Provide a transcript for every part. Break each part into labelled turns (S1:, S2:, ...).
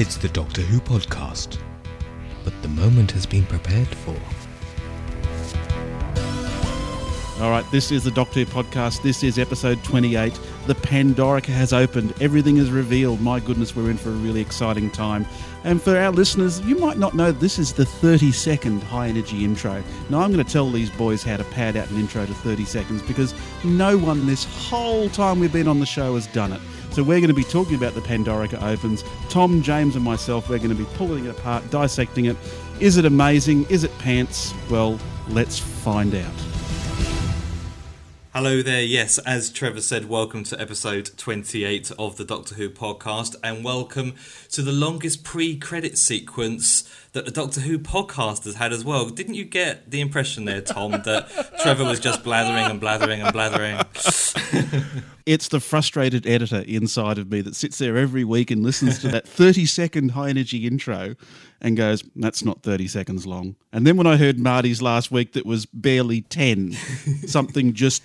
S1: It's the Doctor Who podcast. But the moment has been prepared for.
S2: All right, this is the Doctor Who podcast. This is episode 28. The Pandorica has opened. Everything is revealed. My goodness, we're in for a really exciting time. And for our listeners, you might not know this is the 30 second high energy intro. Now, I'm going to tell these boys how to pad out an intro to 30 seconds because no one this whole time we've been on the show has done it. So we're going to be talking about the Pandorica opens. Tom, James, and myself, we're going to be pulling it apart, dissecting it. Is it amazing? Is it pants? Well, let's find out.
S3: Hello there. Yes, as Trevor said, welcome to episode 28 of the Doctor Who podcast, and welcome to the longest pre credit sequence that the Doctor Who podcast has had as well. Didn't you get the impression there, Tom, that Trevor was just blathering and blathering and blathering?
S2: it's the frustrated editor inside of me that sits there every week and listens to that 30 second high energy intro and goes, That's not 30 seconds long. And then when I heard Marty's last week that was barely 10, something just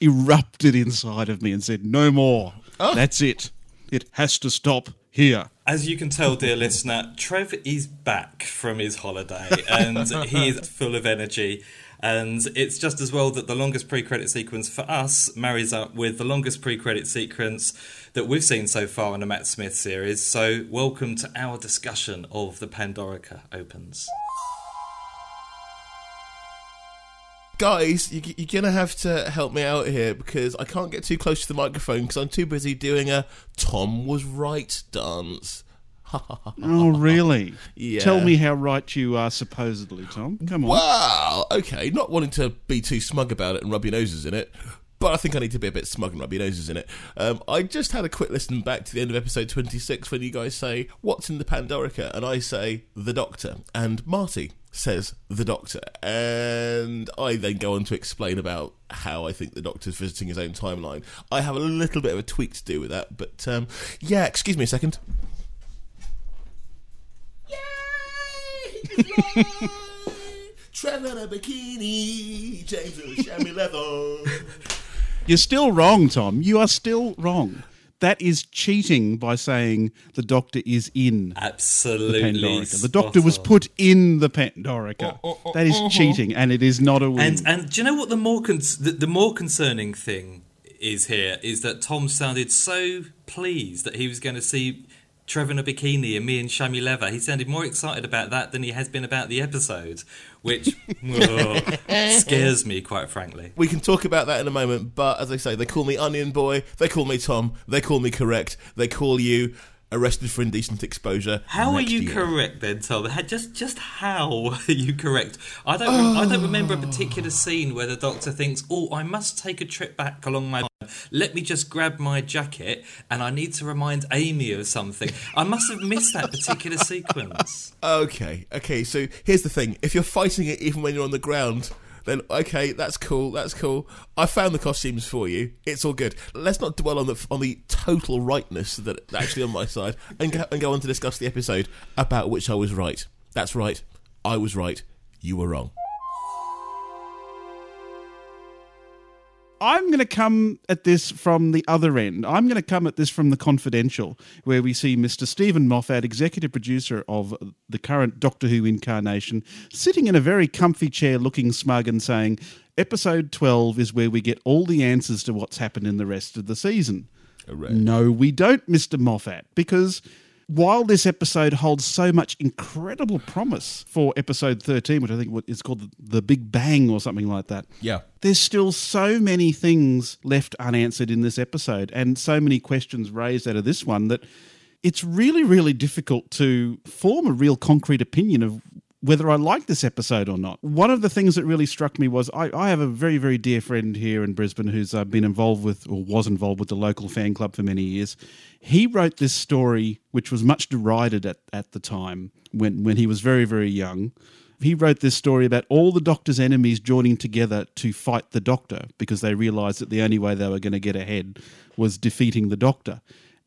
S2: erupted inside of me and said, No more. Oh. That's it. It has to stop here.
S3: As you can tell, dear listener, Trev is back from his holiday and he is full of energy. And it's just as well that the longest pre credit sequence for us marries up with the longest pre credit sequence that we've seen so far in the Matt Smith series. So, welcome to our discussion of the Pandorica Opens.
S4: Guys, you, are gonna have to help me out here because I can't get too close to the microphone because I'm too busy doing a Tom was right dance.
S2: oh, really?
S4: Yeah.
S2: Tell me how right you are, supposedly, Tom. Come on.
S4: Well, okay, not wanting to be too smug about it and rub your noses in it, but I think I need to be a bit smug and rub your noses in it. Um, I just had a quick listen back to the end of episode 26 when you guys say, What's in the Pandorica? And I say, The Doctor. And Marty says the Doctor. And I then go on to explain about how I think the Doctor's visiting his own timeline. I have a little bit of a tweak to do with that, but um, yeah, excuse me a second. Yay! Trevor in a bikini, James in a chamois leather.
S2: You're still wrong, Tom. You are still wrong that is cheating by saying the Doctor is in
S3: absolutely
S2: the Pandorica. The Doctor was put in the Pandorica. Oh, oh, oh, that is oh, oh. cheating, and it is not a win.
S3: And and do you know what the more con- the, the more concerning thing is here is that Tom sounded so pleased that he was going to see Trevor in a bikini and me and chamois leather. He sounded more excited about that than he has been about the episode, which scares me, quite frankly.
S4: We can talk about that in a moment, but as I say, they call me Onion Boy, they call me Tom, they call me Correct, they call you arrested for indecent exposure.
S3: How are you year. correct then, Tom? Just just how are you correct? I don't oh. I don't remember a particular oh. scene where the doctor thinks, "Oh, I must take a trip back along my let me just grab my jacket and I need to remind Amy of something." I must have missed that particular sequence.
S4: Okay. Okay, so here's the thing. If you're fighting it even when you're on the ground, then okay, that's cool, that's cool. I found the costumes for you. It's all good. Let's not dwell on the on the total rightness that actually on my side, and go, and go on to discuss the episode about which I was right. That's right, I was right. You were wrong.
S2: I'm going to come at this from the other end. I'm going to come at this from the confidential, where we see Mr. Steven Moffat, executive producer of the current Doctor Who incarnation, sitting in a very comfy chair looking smug and saying, Episode 12 is where we get all the answers to what's happened in the rest of the season. Hooray. No, we don't, Mr. Moffat, because while this episode holds so much incredible promise for episode 13, which I think is called The Big Bang or something like that.
S4: Yeah.
S2: There's still so many things left unanswered in this episode and so many questions raised out of this one that it's really, really difficult to form a real concrete opinion of whether I like this episode or not. One of the things that really struck me was I, I have a very, very dear friend here in Brisbane who's uh, been involved with or was involved with the local fan club for many years. He wrote this story, which was much derided at, at the time when, when he was very, very young. He wrote this story about all the Doctor's enemies joining together to fight the Doctor because they realised that the only way they were going to get ahead was defeating the Doctor.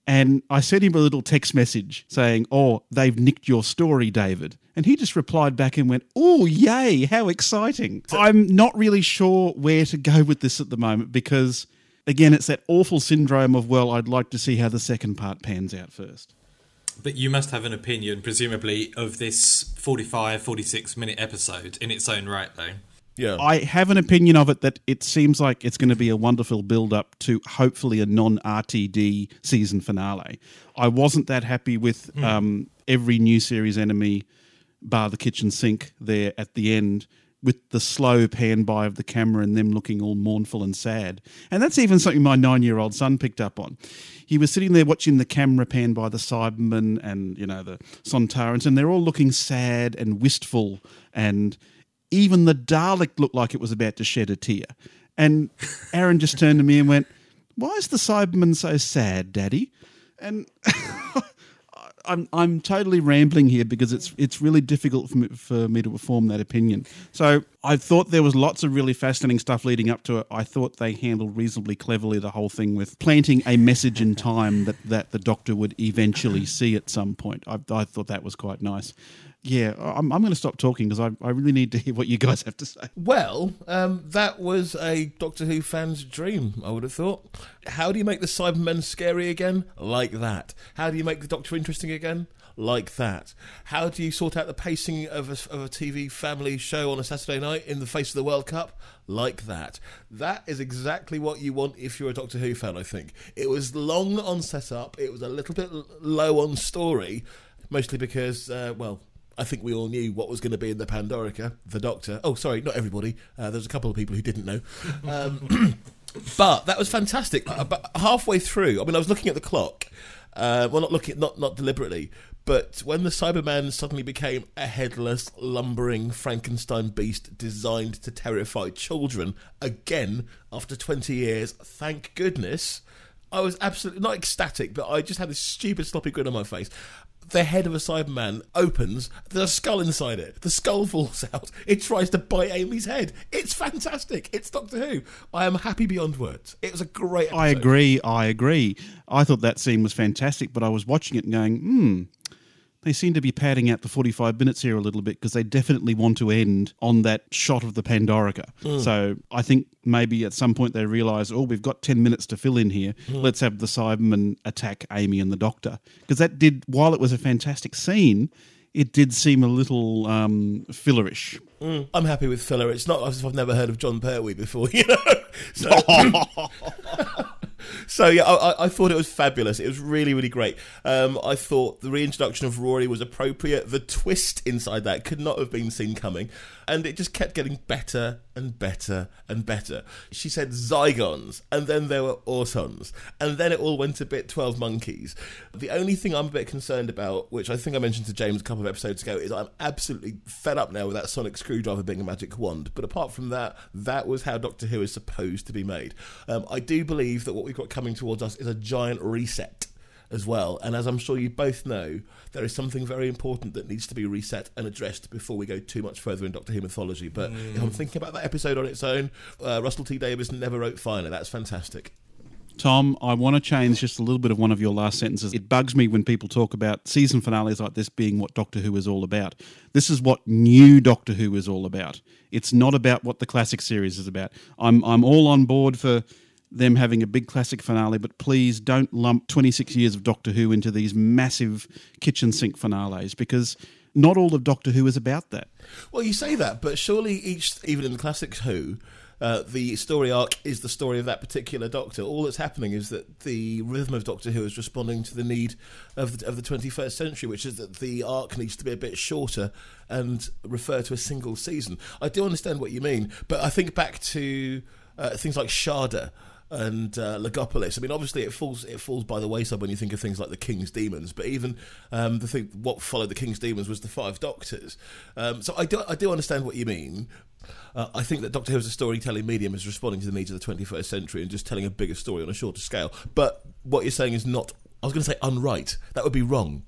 S2: And I sent him a little text message saying, Oh, they've nicked your story, David. And he just replied back and went, Oh, yay, how exciting. I'm not really sure where to go with this at the moment because, again, it's that awful syndrome of, well, I'd like to see how the second part pans out first.
S3: But you must have an opinion, presumably, of this 45, 46 minute episode in its own right, though.
S4: Yeah.
S2: I have an opinion of it that it seems like it's going to be a wonderful build up to hopefully a non RTD season finale. I wasn't that happy with um, every new series enemy, bar the kitchen sink, there at the end. With the slow pan by of the camera and them looking all mournful and sad. And that's even something my nine year old son picked up on. He was sitting there watching the camera pan by the Cybermen and, you know, the Sontarans, and they're all looking sad and wistful and even the Dalek looked like it was about to shed a tear. And Aaron just turned to me and went, Why is the Cyberman so sad, Daddy? And I'm I'm totally rambling here because it's it's really difficult for me, for me to form that opinion. So I thought there was lots of really fascinating stuff leading up to it. I thought they handled reasonably cleverly the whole thing with planting a message in time that, that the Doctor would eventually see at some point. I, I thought that was quite nice. Yeah, I'm, I'm going to stop talking because I, I really need to hear what you guys have to say.
S4: Well, um, that was a Doctor Who fan's dream, I would have thought. How do you make the Cybermen scary again? Like that. How do you make the Doctor interesting again? Like that. How do you sort out the pacing of a, of a TV family show on a Saturday night in the face of the World Cup? Like that. That is exactly what you want if you're a Doctor Who fan, I think. It was long on setup, it was a little bit low on story, mostly because, uh, well, I think we all knew what was going to be in the Pandorica, the Doctor. Oh, sorry, not everybody. Uh, there's a couple of people who didn't know. Um, but that was fantastic. Uh, but halfway through, I mean, I was looking at the clock. Uh, well, not looking, not not deliberately, but when the Cyberman suddenly became a headless, lumbering Frankenstein beast designed to terrify children again after twenty years, thank goodness. I was absolutely not ecstatic, but I just had this stupid sloppy grin on my face the head of a Cyberman opens, there's a skull inside it. The skull falls out. It tries to bite Amy's head. It's fantastic. It's Doctor Who. I am happy beyond words. It was a great episode.
S2: I agree. I agree. I thought that scene was fantastic, but I was watching it and going, hmm, they seem to be padding out the 45 minutes here a little bit because they definitely want to end on that shot of the Pandorica. Mm. So I think maybe at some point they realise, oh, we've got 10 minutes to fill in here. Mm. Let's have the Cybermen attack Amy and the Doctor. Because that did, while it was a fantastic scene, it did seem a little um, fillerish. Mm.
S4: I'm happy with filler. It's not as if I've never heard of Jon Pertwee before, you know. So, so yeah, I, I- thought it was fabulous. It was really, really great. Um, I thought the reintroduction of Rory was appropriate. The twist inside that could not have been seen coming, and it just kept getting better and better and better. She said Zygons, and then there were Autons, and then it all went a bit Twelve Monkeys. The only thing I'm a bit concerned about, which I think I mentioned to James a couple of episodes ago, is I'm absolutely fed up now with that sonic screwdriver being a magic wand. But apart from that, that was how Doctor Who is supposed to be made. Um, I do believe that what we've got coming towards us is a giant reset as well. And as I'm sure you both know, there is something very important that needs to be reset and addressed before we go too much further in Doctor Who mythology. But if I'm thinking about that episode on its own, uh, Russell T Davies never wrote finer. That's fantastic.
S2: Tom, I want to change just a little bit of one of your last sentences. It bugs me when people talk about season finales like this being what Doctor Who is all about. This is what new Doctor Who is all about. It's not about what the classic series is about. I'm I'm all on board for them having a big classic finale, but please don't lump 26 years of Doctor Who into these massive kitchen sink finales because not all of Doctor Who is about that.
S4: Well, you say that, but surely each, even in the classics Who, uh, the story arc is the story of that particular Doctor. All that's happening is that the rhythm of Doctor Who is responding to the need of the, of the 21st century, which is that the arc needs to be a bit shorter and refer to a single season. I do understand what you mean, but I think back to uh, things like Shada and uh, Logopolis. I mean, obviously, it falls it falls by the wayside when you think of things like the King's Demons. But even um, the thing what followed the King's Demons was the Five Doctors. Um, so I do I do understand what you mean. Uh, I think that Doctor Who as a storytelling medium is responding to the needs of the 21st century and just telling a bigger story on a shorter scale. But what you're saying is not. I was going to say unright. That would be wrong.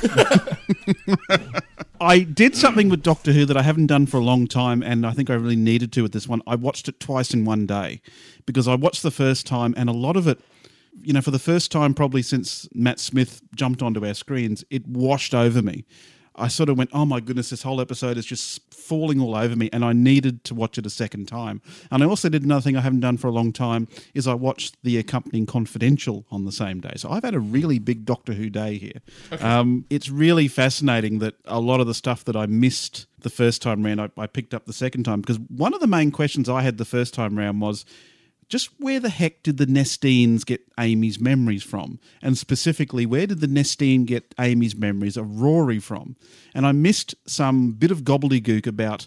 S2: I did something with Doctor Who that I haven't done for a long time, and I think I really needed to with this one. I watched it twice in one day because I watched the first time, and a lot of it, you know, for the first time probably since Matt Smith jumped onto our screens, it washed over me. I sort of went, oh my goodness, this whole episode is just falling all over me, and I needed to watch it a second time. And I also did another thing I haven't done for a long time is I watched the accompanying Confidential on the same day. So I've had a really big Doctor Who day here. Um, it's really fascinating that a lot of the stuff that I missed the first time round, I, I picked up the second time because one of the main questions I had the first time round was just where the heck did the Nestenes get Amy's memories from? And specifically, where did the Nestene get Amy's memories of Rory from? And I missed some bit of gobbledygook about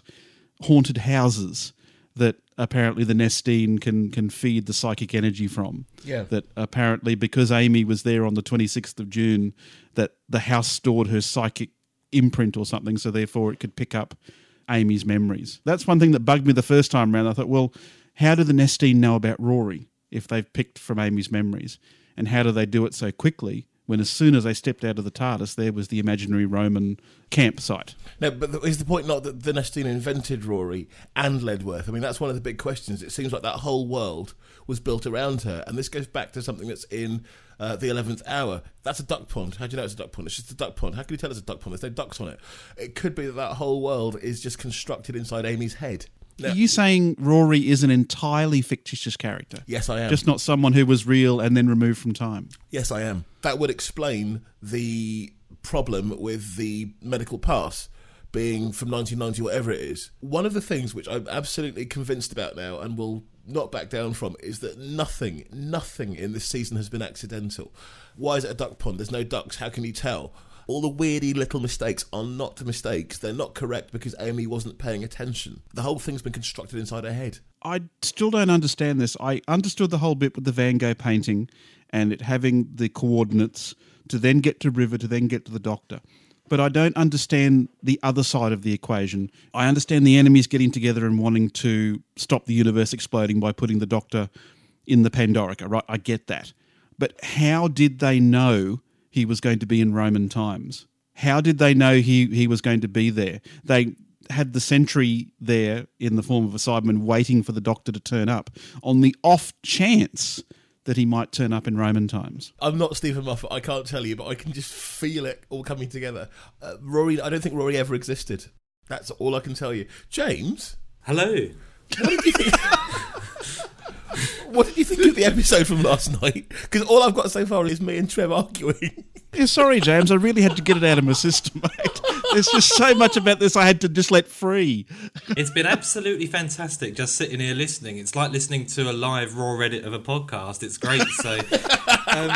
S2: haunted houses that apparently the Nestene can can feed the psychic energy from.
S4: Yeah.
S2: That apparently because Amy was there on the 26th of June, that the house stored her psychic imprint or something, so therefore it could pick up Amy's memories. That's one thing that bugged me the first time around. I thought, well, how do the Nestene know about Rory if they've picked from Amy's memories? And how do they do it so quickly when as soon as they stepped out of the TARDIS, there was the imaginary Roman campsite?
S4: No, but is the point not that the Nestene invented Rory and Leadworth? I mean, that's one of the big questions. It seems like that whole world was built around her, and this goes back to something that's in uh, the eleventh hour. That's a duck pond. How do you know it's a duck pond? It's just a duck pond. How can you tell it's a duck pond? There's no ducks on it. It could be that that whole world is just constructed inside Amy's head. Now,
S2: Are you saying Rory is an entirely fictitious character?
S4: yes, I am.
S2: Just not someone who was real and then removed from time.
S4: Yes, I am. That would explain the problem with the medical pass being from 1990, whatever it is. One of the things which I'm absolutely convinced about now and will not back down from is that nothing, nothing in this season has been accidental. Why is it a duck pond? There's no ducks. How can you tell? All the weirdy little mistakes are not mistakes. They're not correct because Amy wasn't paying attention. The whole thing's been constructed inside her head.
S2: I still don't understand this. I understood the whole bit with the Van Gogh painting and it having the coordinates to then get to River to then get to the Doctor. But I don't understand the other side of the equation. I understand the enemies getting together and wanting to stop the universe exploding by putting the Doctor in the Pandorica, right? I get that. But how did they know he was going to be in Roman times? How did they know he, he was going to be there? They had the sentry there in the form of a Cyberman waiting for the doctor to turn up on the off chance that he might turn up in Roman times.
S4: I'm not Steven Moffat. I can't tell you, but I can just feel it all coming together. Uh, Rory, I don't think Rory ever existed. That's all I can tell you. James,
S3: Hello.
S4: what did you think? what did you think of the episode from last night? Because all I've got so far is me and Trev arguing.
S2: Yeah, sorry, James. I really had to get it out of my system, mate. There's just so much about this I had to just let free.
S3: It's been absolutely fantastic just sitting here listening. It's like listening to a live raw edit of a podcast. It's great. So, um,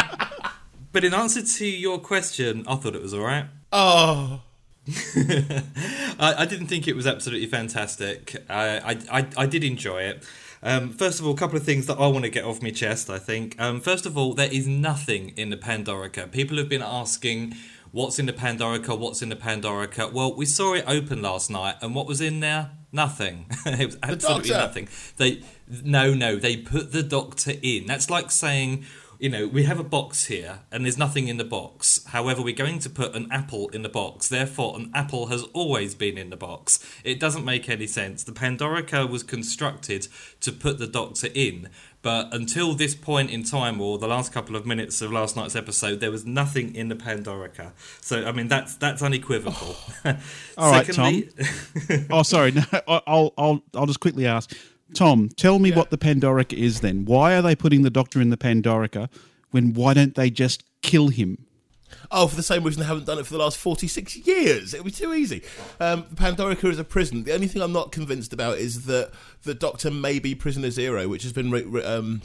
S3: but in answer to your question, I thought it was all right.
S4: Oh,
S3: I, I didn't think it was absolutely fantastic. I, I, I, I did enjoy it. Um, first of all, a couple of things that I want to get off my chest, I think. Um, first of all, there is nothing in the Pandorica. People have been asking, what's in the Pandorica? What's in the Pandorica? Well, we saw it open last night, and what was in there? Nothing. it was absolutely nothing. They, no, no, they put the Doctor in. That's like saying, you know, we have a box here and there's nothing in the box. However, we're going to put an apple in the box. Therefore, an apple has always been in the box. It doesn't make any sense. The Pandorica was constructed to put the Doctor in. But until this point in time, or the last couple of minutes of last night's episode, there was nothing in the Pandorica. So, I mean, that's that's unequivocal. Oh.
S2: All right,
S3: Secondly,
S2: Oh, sorry. No, I'll, I'll, I'll just quickly ask. Tom, tell me what the Pandorica is then. Why are they putting the Doctor in the Pandorica when why don't they just kill him?
S4: oh, for the same reason they haven't done it for the last 46 years. It would be too easy. Um, Pandorica is a prison. The only thing I'm not convinced about is that the Doctor may be Prisoner Zero, which has been. Re- re- um,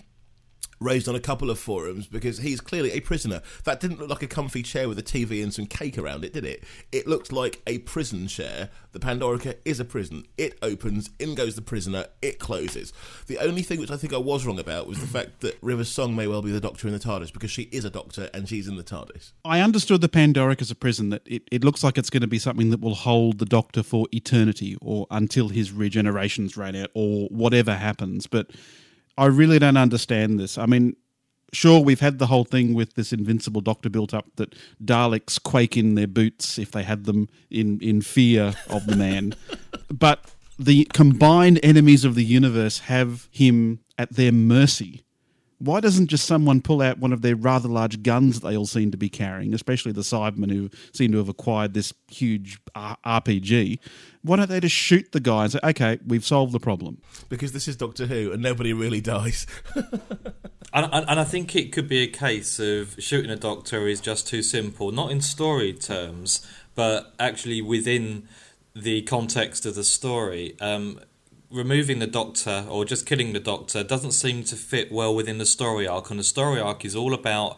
S4: Raised on a couple of forums because he's clearly a prisoner. That didn't look like a comfy chair with a TV and some cake around it, did it? It looked like a prison chair. The Pandorica is a prison. It opens, in goes the prisoner, it closes. The only thing which I think I was wrong about was the fact that River Song may well be the Doctor in the TARDIS because she is a Doctor and she's in the TARDIS.
S2: I understood the Pandorica as a prison, that it, it looks like it's going to be something that will hold the Doctor for eternity or until his regenerations ran out or whatever happens. But I really don't understand this. I mean, sure, we've had the whole thing with this invincible Doctor built up that Daleks quake in their boots if they had them in, in fear of the man. but the combined enemies of the universe have him at their mercy Why doesn't just someone pull out one of their rather large guns that they all seem to be carrying, especially the Cybermen who seem to have acquired this huge R- RPG? Why don't they just shoot the guy and say, okay, we've solved the problem?
S4: Because this is Doctor Who and nobody really dies.
S3: And, and, and I think it could be a case of shooting a doctor is just too simple, not in story terms, but actually within the context of the story. Um, removing the doctor or just killing the doctor doesn't seem to fit well within the story arc, and the story arc is all about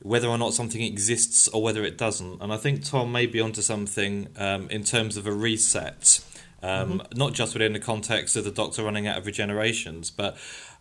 S3: whether or not something exists or whether it doesn't. And I think Tom may be onto something um, in terms of a reset, um, mm-hmm. not just within the context of the Doctor running out of regenerations, but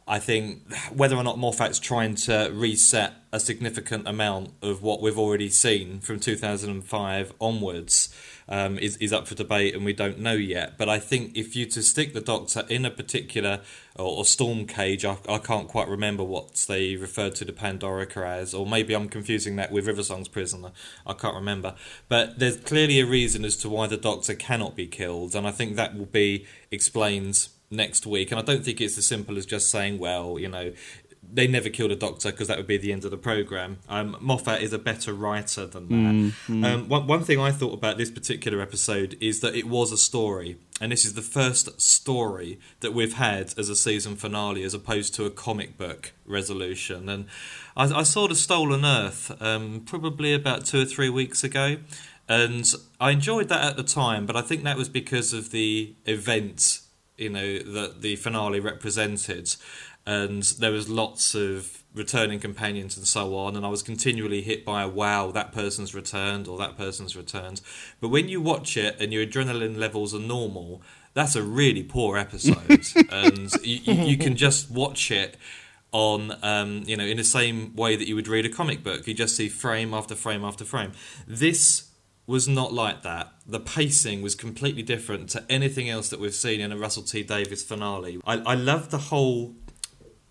S3: I think whether or not Moffat's trying to reset a significant amount of what we've already seen from 2005 onwards um, is, is up for debate and we don't know yet. But I think if you to stick the Doctor in a particular or, or storm cage, I, I, can't quite remember what they referred to the Pandorica as, or maybe I'm confusing that with Riversong's prisoner. I can't remember. But there's clearly a reason as to why the Doctor cannot be killed, and I think that will be explained next week. And I don't think it's as simple as just saying, well, you know, they never killed a doctor because that would be the end of the program. Um, Moffat is a better writer than that. Mm, mm. Um, one, one thing I thought about this particular episode is that it was a story, and this is the first story that we've had as a season finale, as opposed to a comic book resolution. And I, I saw the Stolen Earth um, probably about two or three weeks ago. And I enjoyed that at the time, but I think that was because of the event you know that the finale represented, and there was lots of returning companions and so on, and I was continually hit by a wow that person's returned or that person's returned. But when you watch it and your adrenaline levels are normal, that's a really poor episode, and you, you, can just watch it on um, you know in the same way that you would read a comic book. You just see frame after frame after frame. This was not like that. The pacing was completely different to anything else that we've seen in a Russell T Davies finale. I, I love the whole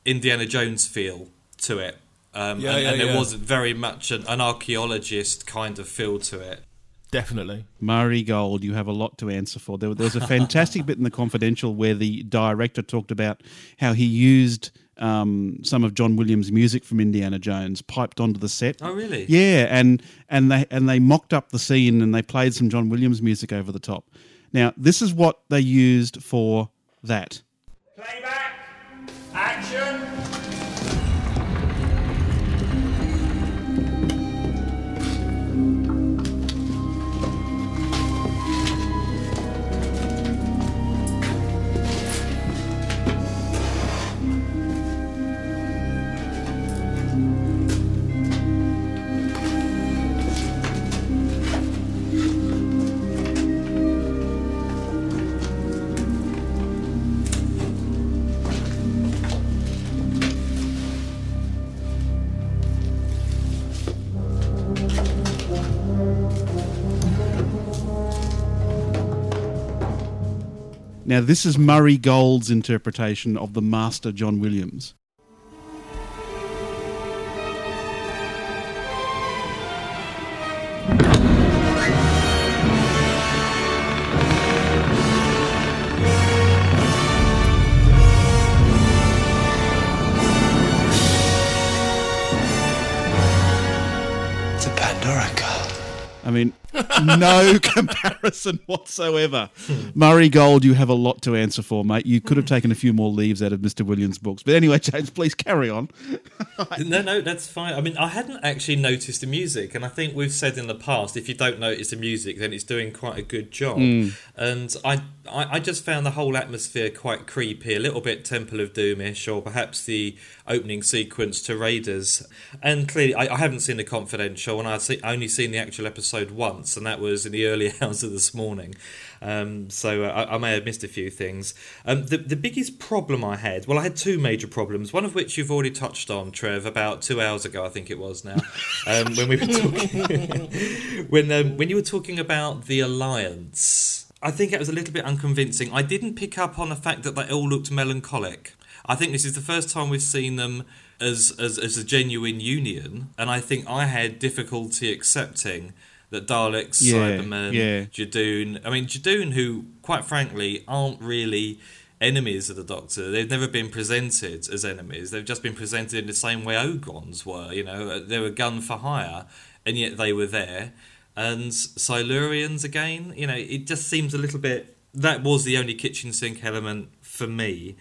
S3: Indiana Jones feel to it. Um, yeah, and, yeah, and, there yeah. was very much an, an archaeologist kind of feel to it.
S4: Definitely.
S2: Murray Gold, you have a lot to answer for. There, there was a fantastic bit in The Confidential where the director talked about how he used um, some of John Williams' music from Indiana Jones piped onto the set.
S3: Oh, really?
S2: Yeah, and and they and they mocked up the scene and they played some John Williams music over the top. Now, this is what they used for that.
S5: Playback, action.
S2: Now, this is Murray Gold's interpretation of the master John Williams. I mean, no comparison whatsoever. Murray Gold, you have a lot to answer for, mate. You could have taken a few more leaves out of Mr. Williams' books. But anyway, James, please carry on.
S3: no, no, that's fine. I mean, I hadn't actually noticed the music, and I think we've said in the past if you don't notice the music, then it's doing quite a good job. Mm. And I, I, I just found the whole atmosphere quite creepy, a little bit Temple of Doomish, or perhaps the opening sequence to Raiders. And clearly, I, I haven't seen the Confidential, and I've only seen the actual episode once, and that was in the early hours of this morning. Um, so uh, I, I, may have missed a few things. Um, the the biggest problem I had, well, I had two major problems. One of which you've already touched on, Trev, about two hours ago, I think it was now, um, when we were talking when um, when you were talking about the alliance. I think it was a little bit unconvincing. I didn't pick up on the fact that they all looked melancholic. I think this is the first time we've seen them as, as, as a genuine union, and I think I had difficulty accepting that Daleks, yeah, Cybermen, yeah. Judoon. I mean, Judoon, who, quite frankly, aren't really enemies of the Doctor. They've never been presented as enemies. They've just been presented in the same way Ogrons were. You know, they were gun for hire, and yet they were there. And Silurians again. You know, it just seems a little bit. That was the only kitchen sink element for me.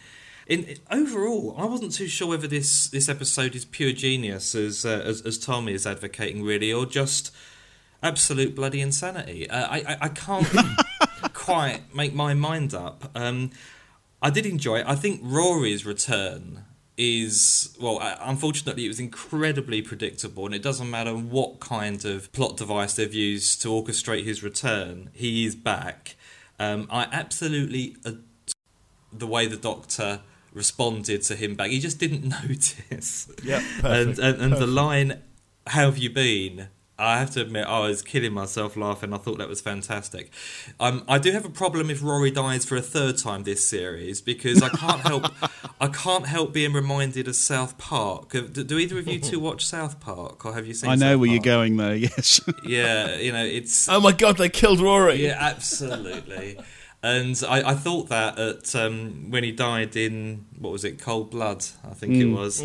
S3: In, overall, I wasn't too sure whether this, this episode is pure genius, as, uh, as as Tommy is advocating, really, or just absolute bloody insanity. Uh, I, I I can't quite make my mind up. Um, I did enjoy it. I think Rory's return is well uh, unfortunately it was incredibly predictable and it doesn't matter what kind of plot device they've used to orchestrate his return he is back um, i absolutely adore the way the doctor responded to him back he just didn't notice
S4: Yep,
S3: and and, and the line how have you been I have to admit, I was killing myself laughing. I thought that was fantastic. Um, I do have a problem if Rory dies for a third time this series because I can't help, I can't help being reminded of South Park. Do, do either of you two watch South Park, or have you seen?
S2: I know
S3: South
S2: where you're going, though. Yes.
S3: Yeah, you know it's
S4: Oh my god, they killed Rory.
S3: yeah, absolutely. And I, I thought that at um, when he died in what was it, Cold Blood, I think it was.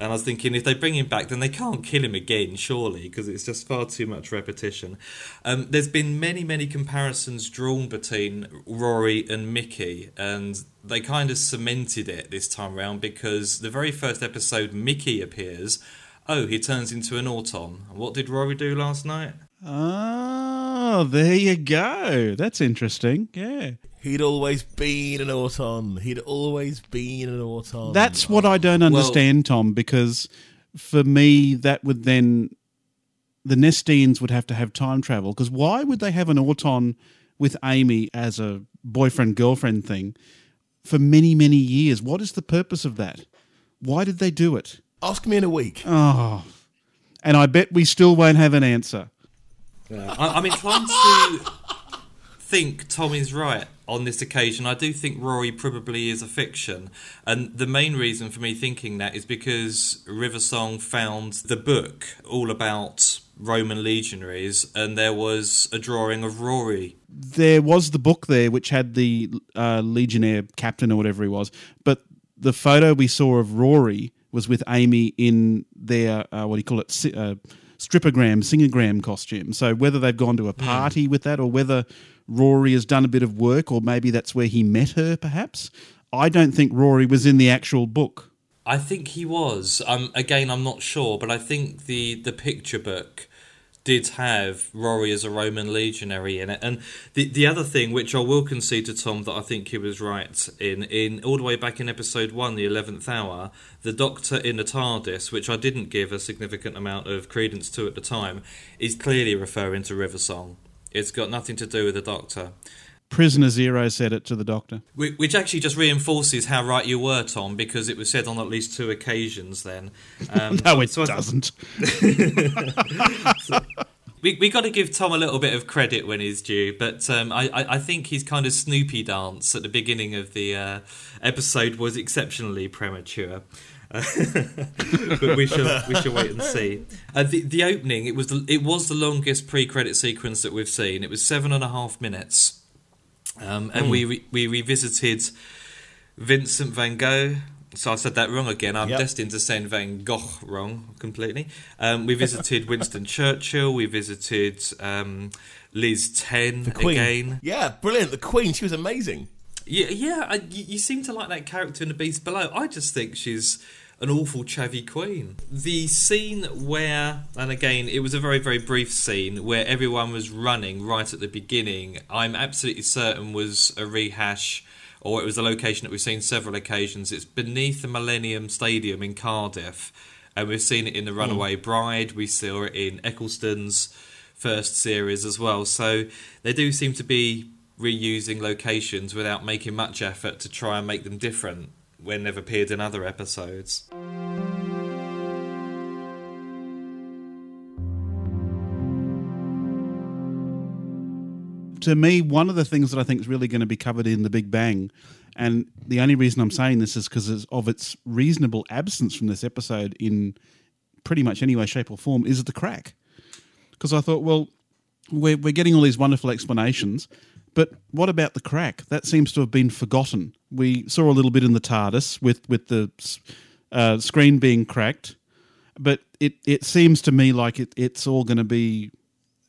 S3: And I was thinking, if they bring him back, then they can't kill him again, surely, because it's just far too much repetition. Um, there's been many, many comparisons drawn between Rory and Mickey, and they kind of cemented it this time round because the very first episode, Mickey appears. Oh, he turns into an Auton. What did Rory do last night?
S2: oh, there you go. That's interesting. Yeah.
S4: He'd always been an Auton. He'd always been an Auton.
S2: That's what I don't understand, Tom, because for me, that would then. The Nestenes would have to have time travel because why would they have an Auton with Amy as a boyfriend girlfriend thing for many, many years? What is the purpose of that? Why did they do it?
S4: Ask me in a week.
S2: Oh, and I bet we still won't have an answer.
S3: I, I'm inclined to think Tommy's right on this occasion. I do think Rory probably is a fiction, and the main reason for me thinking that is because Riversong found the book all about Roman legionaries, and there was a drawing of Rory.
S2: there was the book there which had the uh, legionnaire captain or whatever he was, but the photo we saw of Rory was with Amy in their uh, what do you call it, uh, strippogram, singogram costume. So whether they've gone to a party with that, or whether Rory has done a bit of work, or maybe that's where he met her, perhaps. I don't think Rory was in the actual book.
S3: I think he was. Um, again, I'm not sure, but I think the the picture book did have Rory as a Roman legionary in it. And the the other thing, which I will concede to Tom, that I think he was right in, in all the way back in episode one, the eleventh hour, the Doctor in the TARDIS, which I didn't give a significant amount of credence to at the time, is clearly referring to Riversong. It's got nothing to do with the Doctor.
S2: Prisoner Zero said it to the doctor.
S3: Which actually just reinforces how right you were, Tom, because it was said on at least two occasions. Then, um,
S2: No, it
S3: so
S2: doesn't.
S3: We we got to give Tom a little bit of credit when he's due, but um, I, I I think his kind of Snoopy dance at the beginning of the uh, episode was exceptionally premature. but we shall we shall wait and see. Uh, the the opening it was the, it was the longest pre credit sequence that we've seen. It was seven and a half minutes, um, and we re- we revisited Vincent Van Gogh. So I said that wrong again. I'm
S4: Yep.
S3: destined to send Van Gogh wrong completely. Um, we visited Winston Churchill. We visited um, Liz Ten
S4: The Queen.
S3: again.
S4: Yeah, brilliant. The Queen, she was amazing.
S3: Yeah, yeah. I, you, you seem to like that character in The Beast Below. I just think she's an awful chavvy queen. The scene where, and again, it was a very, very brief scene where everyone was running right at the beginning. I'm absolutely certain was a rehash, or it was a location that we've seen several occasions. It's beneath the Millennium Stadium in Cardiff, and we've seen it in The hmm. Runaway Bride. We saw it in Eccleston's first series as well. So they do seem to be reusing locations without making much effort to try and make them different when they've appeared in other episodes.
S2: to me, one of the things that I think is really going to be covered in the Big Bang, and the only reason I'm saying this is because of its reasonable absence from this episode in pretty much any way, shape, or form, is the crack. Because I thought, well, we're, we're getting all these wonderful explanations, But what about the crack? That seems to have been forgotten. We saw a little bit in the TARDIS with with the uh, screen being cracked, but it it seems to me like it, it's all going to be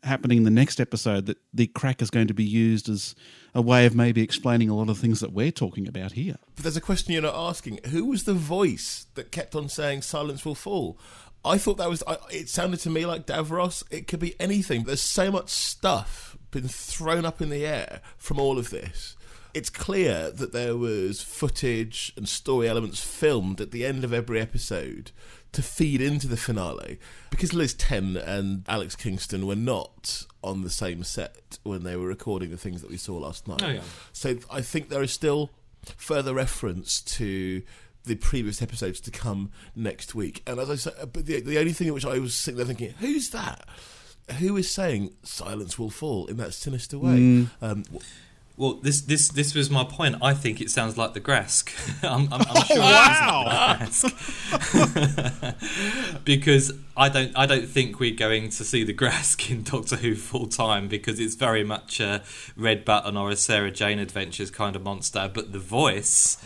S2: happening in the next episode. That the crack is going to be used as a way of maybe explaining a lot of things that we're talking about here.
S4: But there's a question you're not asking. Who was the voice that kept on saying "Silence will fall"? I thought that was. It sounded to me like Davros. It could be anything. There's so much stuff been thrown up in the air from all of this. It's clear that there was footage and story elements filmed at the end of every episode to feed into the finale because Liz Ten and Alex Kingston were not on the same set when they were recording the things that we saw last night.
S3: Oh, yeah.
S4: So I think there is still further reference to the previous episodes to come next week. And as I said, uh, but the, the only thing in which I was sitting there thinking, who's that? Who is saying silence will fall in that sinister way? Um,
S3: Well, this this this was my point. I think it sounds like the Graske. I'm, I'm, I'm sure wow. because I don't I don't think we're going to see the Graske in Doctor Who full time because it's very much a Red Button or a Sarah Jane Adventures kind of monster. But the voice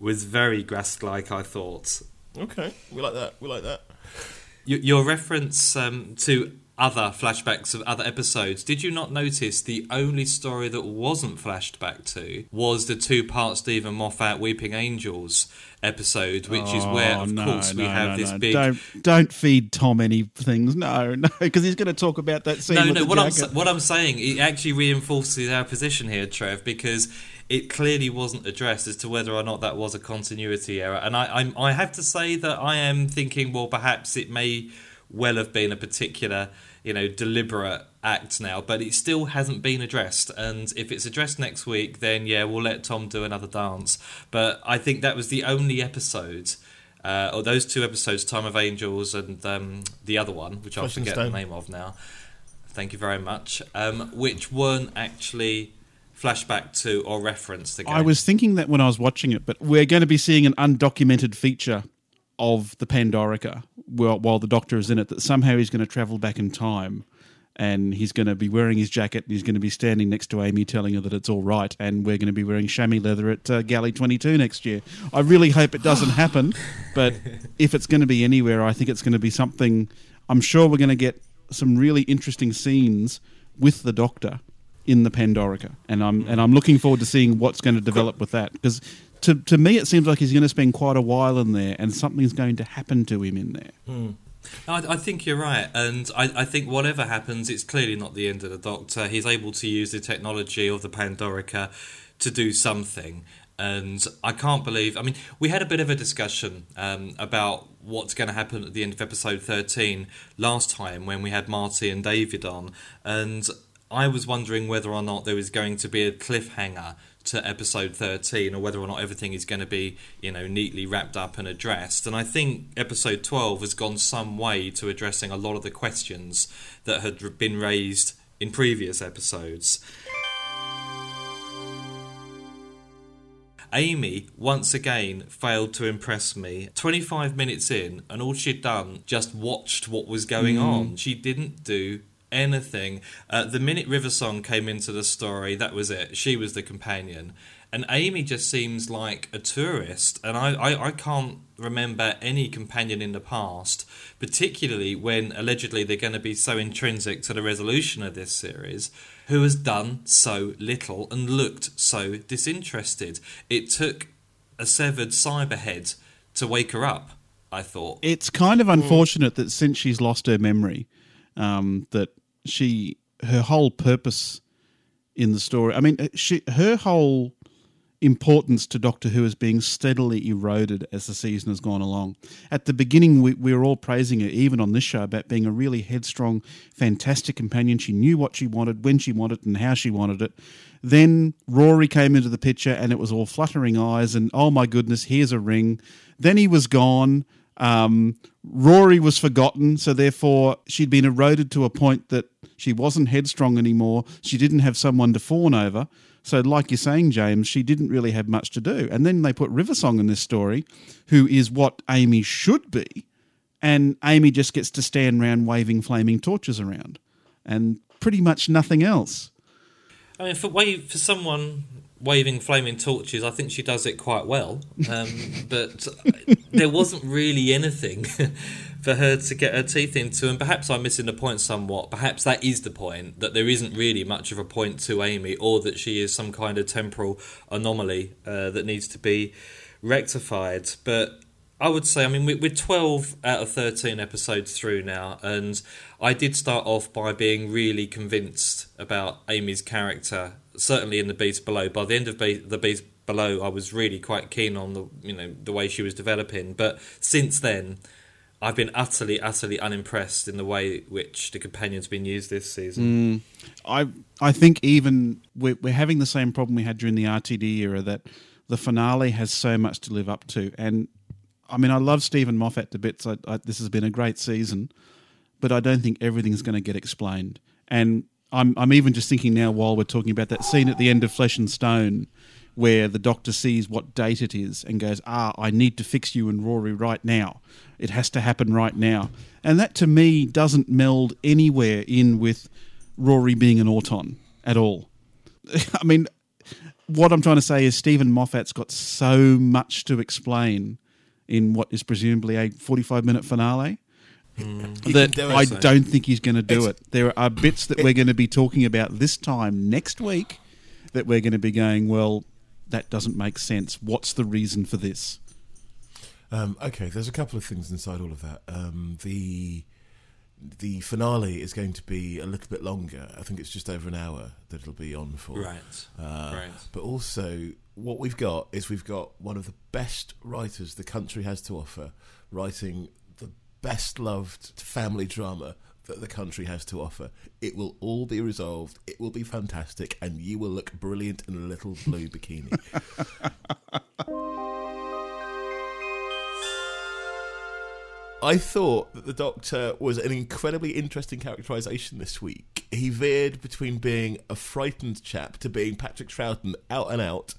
S3: was very Graske like. I thought.
S4: okay, we like that. We like that.
S3: Your, your reference um, to other flashbacks of other episodes, did you not notice the only story that wasn't flashed back to was the two part Steven Moffat Weeping Angels episode, which is where, oh, of
S2: Oh, no,
S3: course, we
S2: no,
S3: have
S2: no,
S3: this big.
S2: Don't don't feed Tom any things. No, no, because he's going to talk about that scene.
S3: No, no. What I'm what I'm saying, it actually reinforces our position here, Trev, because it clearly wasn't addressed as to whether or not that was a continuity error. And I, I'm, I have to say that I am thinking, well, perhaps it may well have been a particular, you know, deliberate act now, but it still hasn't been addressed. And if it's addressed next week, then yeah, we'll let Tom do another dance. But I think that was the only episode. Uh, or those two episodes, Time of Angels and um, the other one, which I
S4: Flesh
S3: forget the name of now. Thank you very much. Um, which weren't actually flashback to or referenced again.
S2: I was thinking that when I was watching it, but we're going to be seeing an undocumented feature of the Pandorica while, while the Doctor is in it. That somehow he's going to travel back in time, and he's going to be wearing his jacket, and he's going to be standing next to Amy, telling her that it's all right, and we're going to be wearing chamois leather at uh, Galley Twenty Two next year. I really hope it doesn't happen, but if it's going to be anywhere, I think it's going to be something. I'm sure we're going to get some really interesting scenes with the Doctor in the Pandorica, and I'm and I'm looking forward to seeing what's going to develop with that because to to me it seems like he's going to spend quite a while in there, and something's going to happen to him in there.
S3: I, I think you're right, and I, I think whatever happens, it's clearly not the end of the Doctor. He's able to use the technology of the Pandorica to do something, and I can't believe. I mean, we had a bit of a discussion um, about what's going to happen at the end of episode 13 last time when we had Marty and David on, and I was wondering whether or not there was going to be a cliffhanger to episode 13 or whether or not everything is going to be you know neatly wrapped up and addressed and i think episode 12 has gone some way to addressing a lot of the questions that had been raised in previous episodes Amy once again failed to impress me. 25 minutes in, and all she'd done just watched what was going mm. on. She didn't do anything. Uh, the minute River Song came into the story, that was it. She was the companion. And Amy just seems like a tourist, and I, I, I can't remember any companion in the past, particularly when allegedly they're going to be so intrinsic to the resolution of this series, who has done so little and looked so disinterested. It took a severed cyberhead to wake her up, I thought.
S2: It's kind of unfortunate that since she's lost her memory, um, that she her whole purpose in the story. I mean, uh, she her whole importance to Doctor Who is being steadily eroded as the season has gone along. At the beginning, we, we were all praising her, even on this show, about being a really headstrong, fantastic companion. She knew what she wanted, when she wanted, it, and how she wanted it. Then Rory came into the picture, and it was all fluttering eyes, and oh my goodness, here's a ring. Then he was gone. Um, Rory was forgotten, so therefore she'd been eroded to a point that she wasn't headstrong anymore. She didn't have someone to fawn over. So, like you're saying, James, she didn't really have much to do. And then they put Riversong in this story, who is what Amy should be, and Amy just gets to stand around waving flaming torches around, and pretty much nothing else.
S3: I mean, for for someone waving flaming torches, I think she does it quite well. Um, but there wasn't really anything for her to get her teeth into, and perhaps I'm missing the point somewhat. Perhaps that is the point that there isn't really much of a point to Amy, or that she is some kind of temporal anomaly uh, that needs to be rectified. But I would say, I mean, we're 12 out of 13 episodes through now, and I did start off by being really convinced about Amy's character, certainly in The Beast Below. By the end of Be- The Beast Below, I was really quite keen on the, you know, the way she was developing. But since then, I've been utterly, utterly unimpressed in the way which the companion's been used this season. Mm.
S2: I I think even we're, we're having the same problem we had during the RTD era that the finale has so much to live up to. And I mean, I love Steven Moffat to bits. I, I, this has been a great season, but I don't think everything's going to get explained. And I'm I'm even just thinking now while we're talking about that scene at the end of Flesh and Stone. Where the doctor sees what date it is and goes, Ah, I need to fix you and Rory right now. It has to happen right now. And that to me doesn't meld anywhere in with Rory being an auton at all. I mean, what I'm trying to say is Steven Moffat's got so much to explain in what is presumably a 45 minute finale that I
S4: say.
S2: don't think he's going to do
S4: It's-
S2: it. There are bits that we're going to be talking about this time next week that we're going to be going, well, that doesn't make sense. What's the reason for this?
S4: Um, okay, there's a couple of things inside all of that. Um, the the finale is going to be a little bit longer. I think it's just over an hour that it'll be on for.
S3: Right.
S4: Uh,
S3: Right.
S4: But also, what we've got is we've got one of the best writers the country has to offer, writing the best loved family drama that the country has to offer. It will all be resolved. It will be fantastic, and you will look brilliant in a little blue bikini. I thought that the Doctor was an incredibly interesting characterization this week. He veered between being a frightened chap to being Patrick Troughton out and out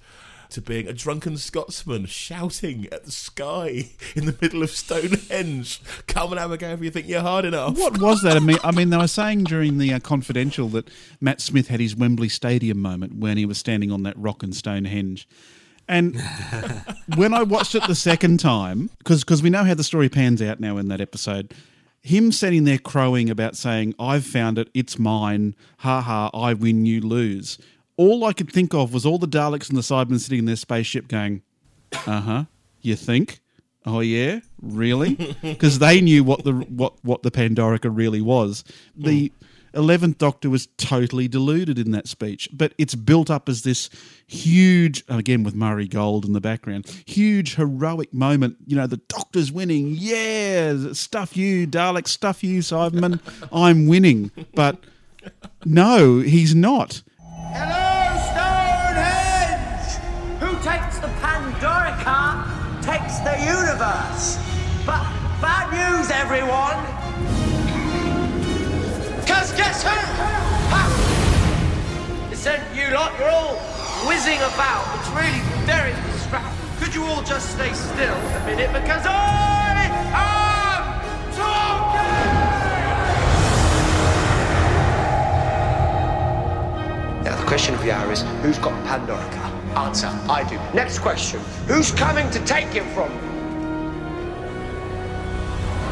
S4: to being a drunken Scotsman shouting at the sky in the middle of Stonehenge. Come and have a go if you think you're hard enough.
S2: What was that? I mean, I mean, they were saying during the uh, confidential that Matt Smith had his Wembley Stadium moment when he was standing on that rock and Stonehenge. And when I watched it the second time, because we know how the story pans out now in that episode, him sitting there crowing about saying, I've found it, it's mine, ha ha, I win, you lose. All I could think of was all the Daleks and the Cybermen sitting in their spaceship going, uh huh, you think? Oh yeah, really? Because they knew what the what what the Pandorica really was. The eleventh Doctor was totally deluded in that speech, but it's built up as this huge, again with Murray Gold in the background, huge heroic moment. You know, the Doctor's winning. Yeah, stuff you, Dalek, stuff you, Cyberman. I'm winning, but no, he's not.
S6: Hello, the universe. But bad news, everyone! Cause guess who? Ha! Listen, you lot, you're all whizzing about. It's really very distracting. Could you all just stay still a minute? Because I am talking! Now, the question of the hour is who's got Pandorica? Answer I do. Next question who's coming to take it from me?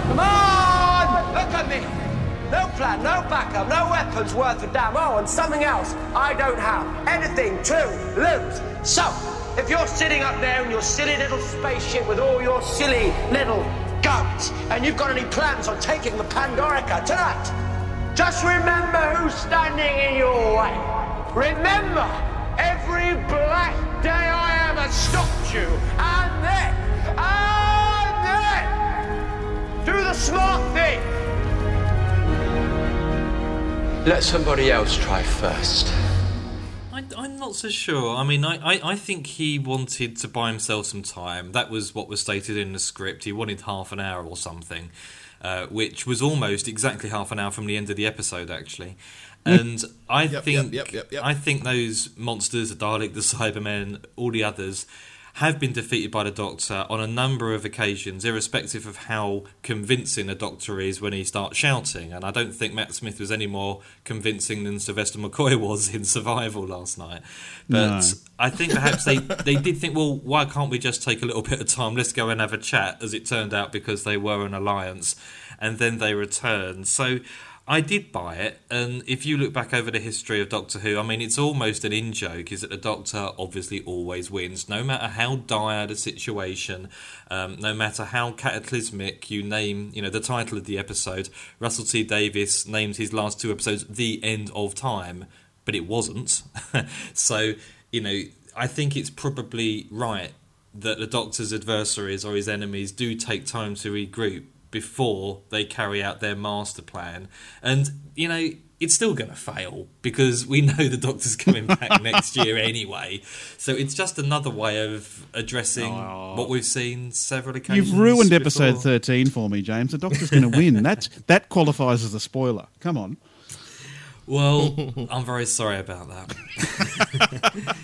S6: Come on! Look at me! No plan, no backup, no weapons worth a damn. Oh, and something else I don't have. Anything to lose. So, if you're sitting up there in your silly little spaceship with all your silly little guns, and you've got any plans on taking the Pandorica tonight, just remember who's standing in your way. Remember, every black day I ever stopped you, and then, and then, do the smart thing. Let somebody else try first.
S3: I, I'm not so sure. I mean, I, I, I think he wanted to buy himself some time. That was what was stated in the script. He wanted half an hour or something, uh, which was almost exactly half an hour from the end of the episode, actually. And I
S4: Yep,
S3: think
S4: yep, yep.
S3: I think those monsters, the Dalek, the Cybermen, all the others, have been defeated by the Doctor on a number of occasions, irrespective of how convincing a Doctor is when he starts shouting. And I don't think Matt Smith was any more convincing than Sylvester McCoy was in Survival last night. But
S2: No.
S3: I think perhaps they, they did think, well, why can't we just take a little bit of time? Let's go and have a chat, as it turned out, because they were an alliance. And then they returned. So I did buy it. And if you look back over the history of Doctor Who, I mean, it's almost an in joke, is that the Doctor obviously always wins, no matter how dire the situation, um, no matter how cataclysmic you name, you know, the title of the episode. Russell T Davies named his last two episodes The End of Time, but it wasn't. so, you know, I think it's probably right that the Doctor's adversaries or his enemies do take time to regroup before they carry out their master plan. And, you know, it's still going to fail because we know the Doctor's coming back next year anyway. So it's just another way of addressing oh. what we've seen several occasions.
S2: You've ruined episode 13 for me, James. The Doctor's going to win. That's, that qualifies as a spoiler. Come on.
S3: Well, I'm very sorry about that.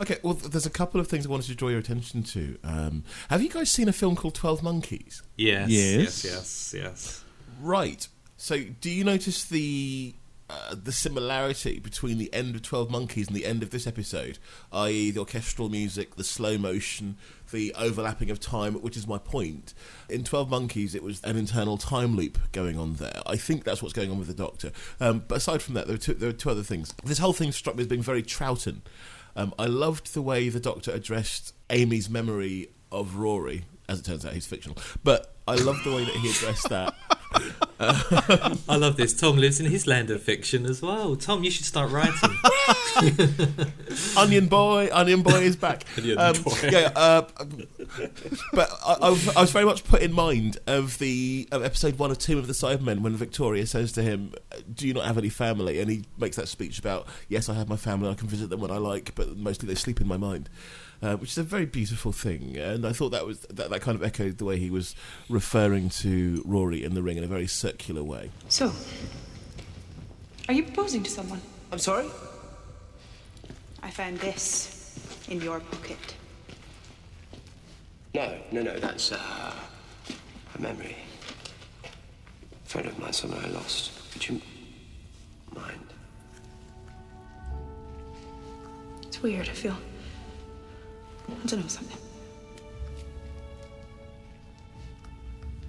S4: Okay, well, there's a couple of things I wanted to draw your attention to. Um, have you guys seen a film called Twelve Monkeys?
S3: Yes,
S2: Yes.
S3: yes, yes, yes.
S4: Right. So, do you notice the uh, the similarity between the end of Twelve Monkeys and the end of this episode, i.e., the orchestral music, the slow motion, the overlapping of time? Which is my point. In Twelve Monkeys, it was an internal time loop going on there. I think that's what's going on with the Doctor. Um, but aside from that, there are, two, there were two other things. This whole thing struck me as being very Troughton. Um, I loved the way the Doctor addressed Amy's memory of Rory. As it turns out, he's fictional. But I loved the way that he addressed that.
S3: I love this. Tom lives in his land of fiction as well. Tom, you should start writing.
S4: Onion Boy, Onion Boy is back. Um,
S3: Boy.
S4: Yeah, uh, but I, I, was, I was very much put in mind of the of episode one or two of the Cybermen when Victoria says to him, "Do you not have any family?" And he makes that speech about, "Yes, I have my family. I can visit them when I like, but mostly they sleep in my mind." Uh, which is a very beautiful thing, and I thought that was that, that kind of echoed the way he was referring to Rory in the ring in a very circular way.
S7: So, are you proposing to someone?
S6: I'm sorry?
S7: I found this in your pocket.
S6: No, no, no, that's uh, a memory. A friend of mine, someone I lost. Would you mind?
S7: It's weird. I feel. I don't know something.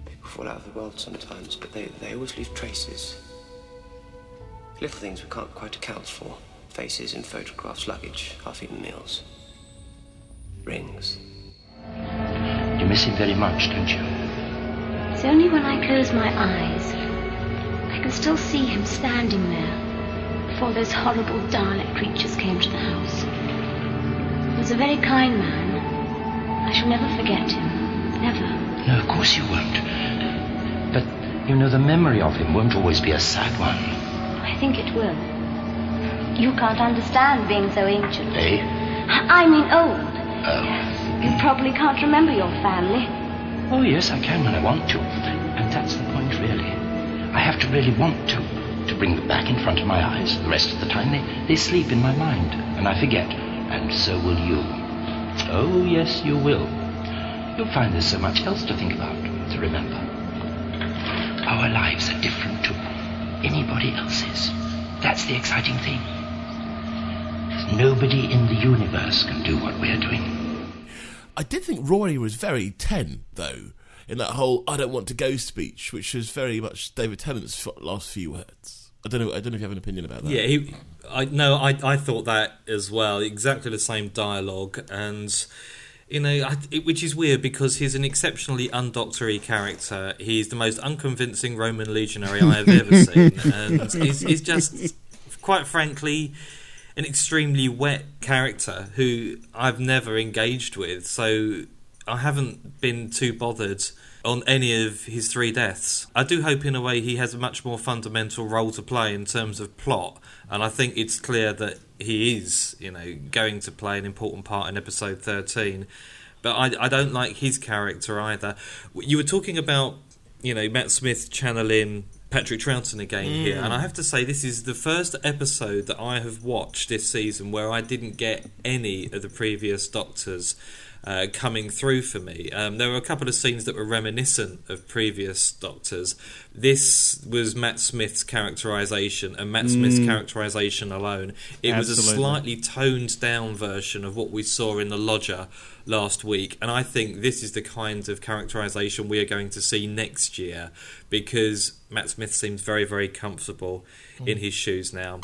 S6: People fall out of the world sometimes, but they, they always leave traces. Little things we can't quite account for. Faces in photographs, luggage, half-eaten meals. Rings.
S8: You miss him very much, don't you?
S9: It's only when I close my eyes. I can still see him standing there before those horrible Dalek creatures came to the house. He was a very kind man. I shall never forget him. Never.
S8: No, of course you won't. But, you know, the memory of him won't always be a sad one.
S9: I think it will. You can't understand being so ancient.
S8: Eh?
S9: I mean old.
S8: Oh.
S9: You probably can't remember your family.
S8: Oh, yes, I can when I want to. And that's the point, really. I have to really want to, to bring them back in front of my eyes. The rest of the time, they, they sleep in my mind, and I forget. And so will you. Oh, yes, you will. You'll find there's so much else to think about, to remember. Our lives are different to anybody else's. That's the exciting thing. Nobody in the universe can do what we're doing.
S4: I did think Rory was very ten though in that whole "I don't want to go" speech, which was very much David Tennant's last few words. I don't know. I don't know if you have an opinion about that.
S3: Yeah, he, I no, I I thought that as well. Exactly the same dialogue, and you know, I, it, which is weird because he's an exceptionally undoctory character. He's the most unconvincing Roman legionary I have ever seen, and he's, he's just, quite frankly, an extremely wet character who I've never engaged with. So I haven't been too bothered on any of his three deaths. I do hope, in a way, he has a much more fundamental role to play in terms of plot, and I think it's clear that he is, you know, going to play an important part in episode thirteen. But I, I don't like his character either. You were talking about, you know, Matt Smith channeling Patrick Troughton again here, mm. and I have to say this is the first episode that I have watched this season where I didn't get any of the previous Doctors uh, coming through for me. Um, there were a couple of scenes that were reminiscent of previous Doctors. This was Matt Smith's characterization, and Matt Smith's characterization alone. It was a slightly toned down version of what we saw in The Lodger last week, and I think this is the kind of characterization we are going to see next year because Matt Smith seems very, very comfortable in his shoes now.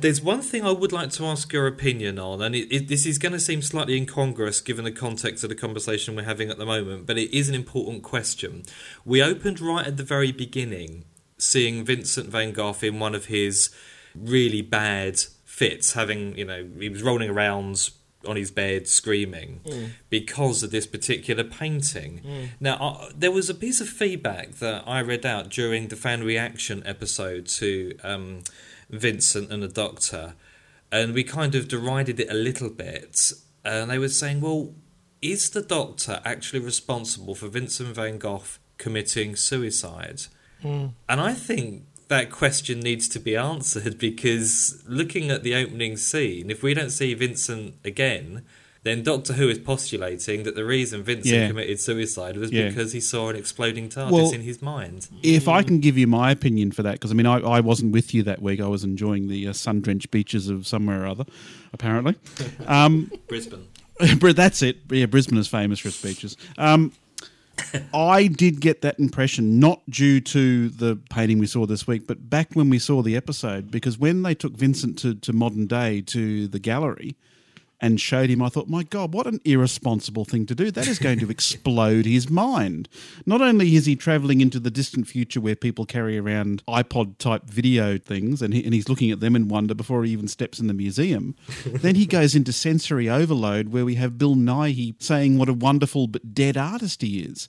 S3: There's one thing I would like to ask your opinion on, and it, it, this is going to seem slightly incongruous given the context of the conversation we're having at the moment, but it is an important question. We opened right at the very beginning seeing Vincent van Gogh in one of his really bad fits, having, you know, he was rolling around on his bed screaming because of this particular painting. Now, uh, there was a piece of feedback that I read out during the fan reaction episode to um, Vincent and the Doctor, and we kind of derided it a little bit. And they were saying, well, is the Doctor actually responsible for Vincent van Gogh committing suicide? Hmm. And I think that question needs to be answered because looking at the opening scene, if we don't see Vincent again, then Doctor Who is postulating that the reason Vincent
S2: Yeah.
S3: committed suicide was
S2: Yeah.
S3: because he saw an exploding TARDIS
S2: Well-
S3: in his mind.
S2: If I can give you my opinion for that, because I mean, I, I wasn't with you that week. I was enjoying the uh, sun drenched beaches of somewhere or other, apparently. Um,
S3: Brisbane.
S2: Br- That's it. Yeah, Brisbane is famous for its beaches. Um, I did get that impression, not due to the painting we saw this week, but back when we saw the episode, because when they took Vincent to, to modern day to the gallery and showed him, I thought, my God, what an irresponsible thing to do. That is going to explode his mind. Not only is he traveling into the distant future where people carry around iPod type video things and, he, and he's looking at them in wonder before he even steps in the museum, then he goes into sensory overload where we have Bill Nighy saying what a wonderful but dead artist he is.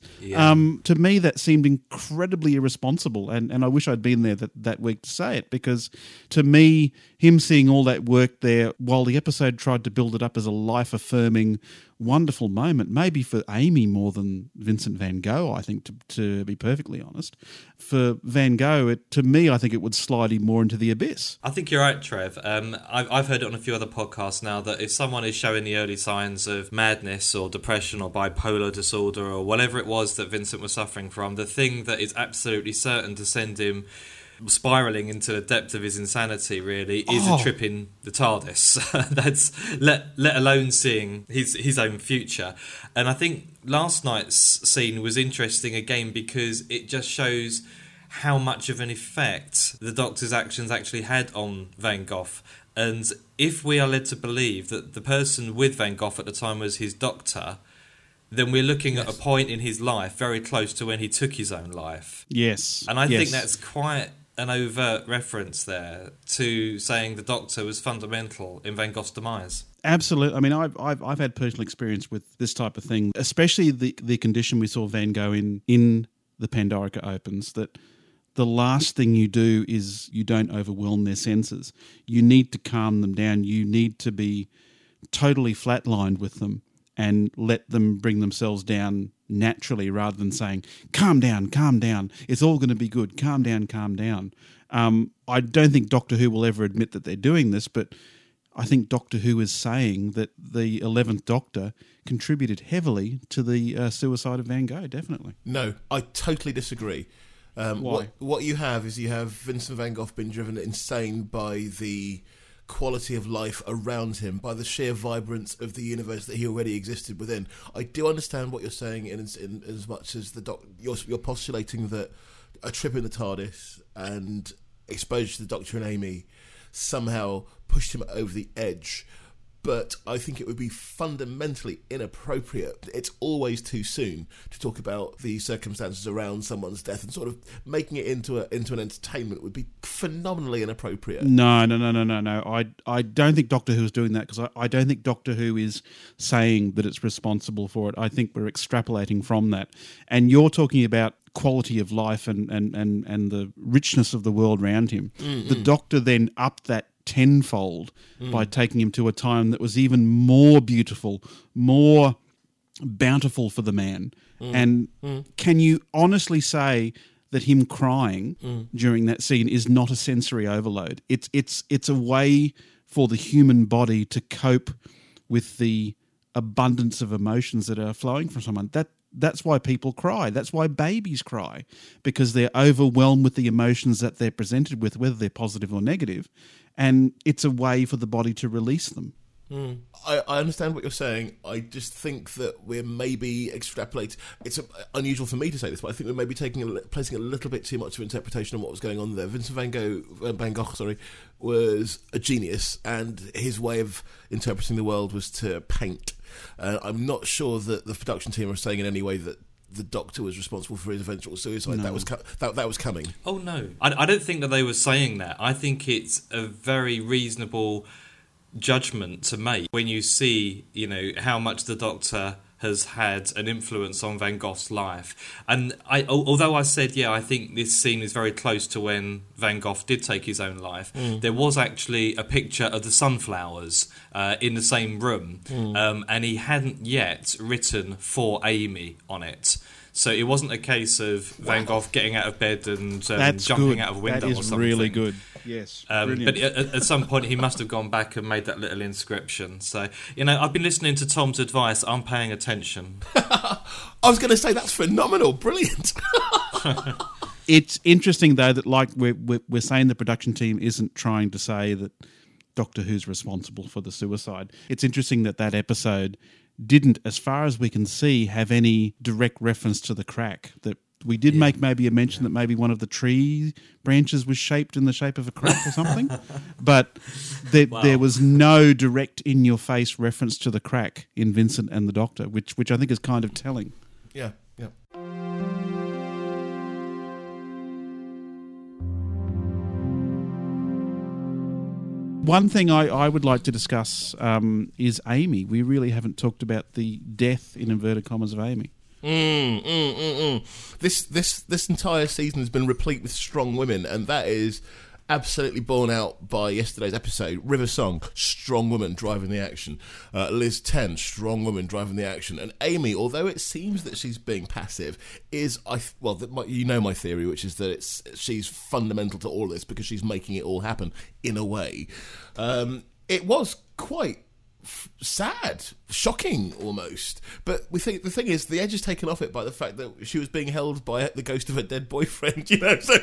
S2: Um, to me, that seemed incredibly irresponsible, and, and I wish I'd been there that, that week to say it because to me, him seeing all that work there while the episode tried to build it up as a life affirming, wonderful moment, maybe for Amy more than Vincent van Gogh, I think, to, to be perfectly honest. For Van Gogh, it, to me, I think it would slide him more into the abyss.
S3: I think you're right, Trev. Um, I've, I've heard it on a few other podcasts now that if someone is showing the early signs of madness or depression or bipolar disorder or whatever it was that Vincent was suffering from, the thing that is absolutely certain to send him spiraling into the depth of his insanity really is
S2: Oh.
S3: a trip in the TARDIS. That's let let alone seeing his his own future. And I think last night's scene was interesting again because it just shows how much of an effect the Doctor's actions actually had on Van Gogh. And if we are led to believe that the person with Van Gogh at the time was his doctor, then we're looking at a point in his life very close to when he took his own life.
S2: Yes.
S3: And I
S2: yes.
S3: think that's quite an overt reference there to saying the Doctor was fundamental in Van Gogh's demise.
S2: Absolutely. I mean, I've, I've I've had personal experience with this type of thing, especially the the condition we saw Van Gogh in in the Pandorica Opens. That the last thing you do is you don't overwhelm their senses. You need to calm them down. You need to be totally flatlined with them and let them bring themselves down naturally rather than saying, calm down, calm down. It's all going to be good. Calm down, calm down. Um, I don't think Doctor Who will ever admit that they're doing this, but I think Doctor Who is saying that the 11th Doctor contributed heavily to the uh, suicide of Van Gogh, definitely.
S4: No, I totally disagree. Um,
S2: Why?
S4: What, what you have is you have Vincent van Gogh being driven insane by the quality of life around him, by the sheer vibrance of the universe that he already existed within. I do understand what you're saying in, in as much as the doc, you're, you're postulating that a trip in the TARDIS and exposure to the Doctor and Amy somehow pushed him over the edge. But I think it would be fundamentally inappropriate. It's always too soon to talk about the circumstances around someone's death and sort of making it into a into an entertainment would be phenomenally inappropriate.
S2: No, no, no, no, no, no. I, I don't think Doctor Who is doing that because I, I don't think Doctor Who is saying that it's responsible for it. I think we're extrapolating from that. And you're talking about quality of life and, and, and, and the richness of the world around him. Mm-hmm. The Doctor then upped that tenfold mm. by taking him to a time that was even more beautiful, more bountiful for the man. Mm. And mm. can you honestly say that him crying during that scene is not a sensory overload? It's it's it's a way for the human body to cope with the abundance of emotions that are flowing from someone. That that's why people cry. That's why babies cry because they're overwhelmed with the emotions that they're presented with, whether they're positive or negative, and it's a way for the body to release them.
S4: I, I understand what you're saying. I just think that we're maybe extrapolating. It's uh unusual for me to say this, but I think we're maybe taking a, placing a little bit too much of interpretation on what was going on there. Vincent Van Gogh, uh, Van Gogh, sorry, was a genius, and his way of interpreting the world was to paint. Uh, I'm not sure that the production team are saying in any way that the doctor was responsible for his eventual suicide. That was co- that, that was coming.
S3: Oh no, I, I don't think that they were saying that. I think it's a very reasonable judgment to make when you see, you know, how much the Doctor has had an influence on Van Gogh's life. And I, although I said, yeah, I think this scene is very close to when Van Gogh did take his own life, there was actually a picture of the sunflowers uh, in the same room, um, and he hadn't yet written for Amy on it. So it wasn't a case of Van Gogh getting out of bed and um, jumping
S2: good.
S3: out of a window
S2: that is
S3: or something.
S2: really good. Yes,
S3: Um,
S2: brilliant.
S3: but at, at some point, he must have gone back and made that little inscription. So, you know, I've been listening to Tom's advice. I'm paying attention.
S4: I was going to say that's phenomenal, brilliant.
S2: It's interesting though that like we're, we're we're saying the production team isn't trying to say that Doctor Who's responsible for the suicide. It's interesting that that episode didn't, as far as we can see, have any direct reference to the crack. That we did make maybe a mention that maybe one of the tree branches was shaped in the shape of a crack or something, but there, there was no direct in your face reference to the crack in Vincent and the Doctor, which which I think is kind of telling.
S4: yeah,
S2: One thing I, I would like to discuss um, is Amy. We really haven't talked about the death in inverted commas of Amy.
S4: Mm, mm, mm, mm. This this this entire season has been replete with strong women, and that is absolutely borne out by yesterday's episode. River Song, strong woman driving the action. Uh, Liz Ten, strong woman driving the action. And Amy, although it seems that she's being passive, is I well, that my, you know my theory, which is that it's she's fundamental to all this because she's making it all happen in a way. Um, it was quite f- sad, shocking almost. But we think the thing is, the edge is taken off it by the fact that she was being held by the ghost of her dead boyfriend. You know, so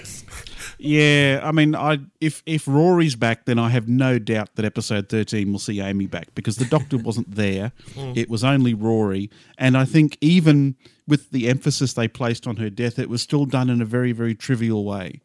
S2: Yeah, I mean, I if if Rory's back, then I have no doubt that episode thirteen will see Amy back because the Doctor wasn't there; hmm. it was only Rory, and I think even with the emphasis they placed on her death, it was still done in a very very trivial way.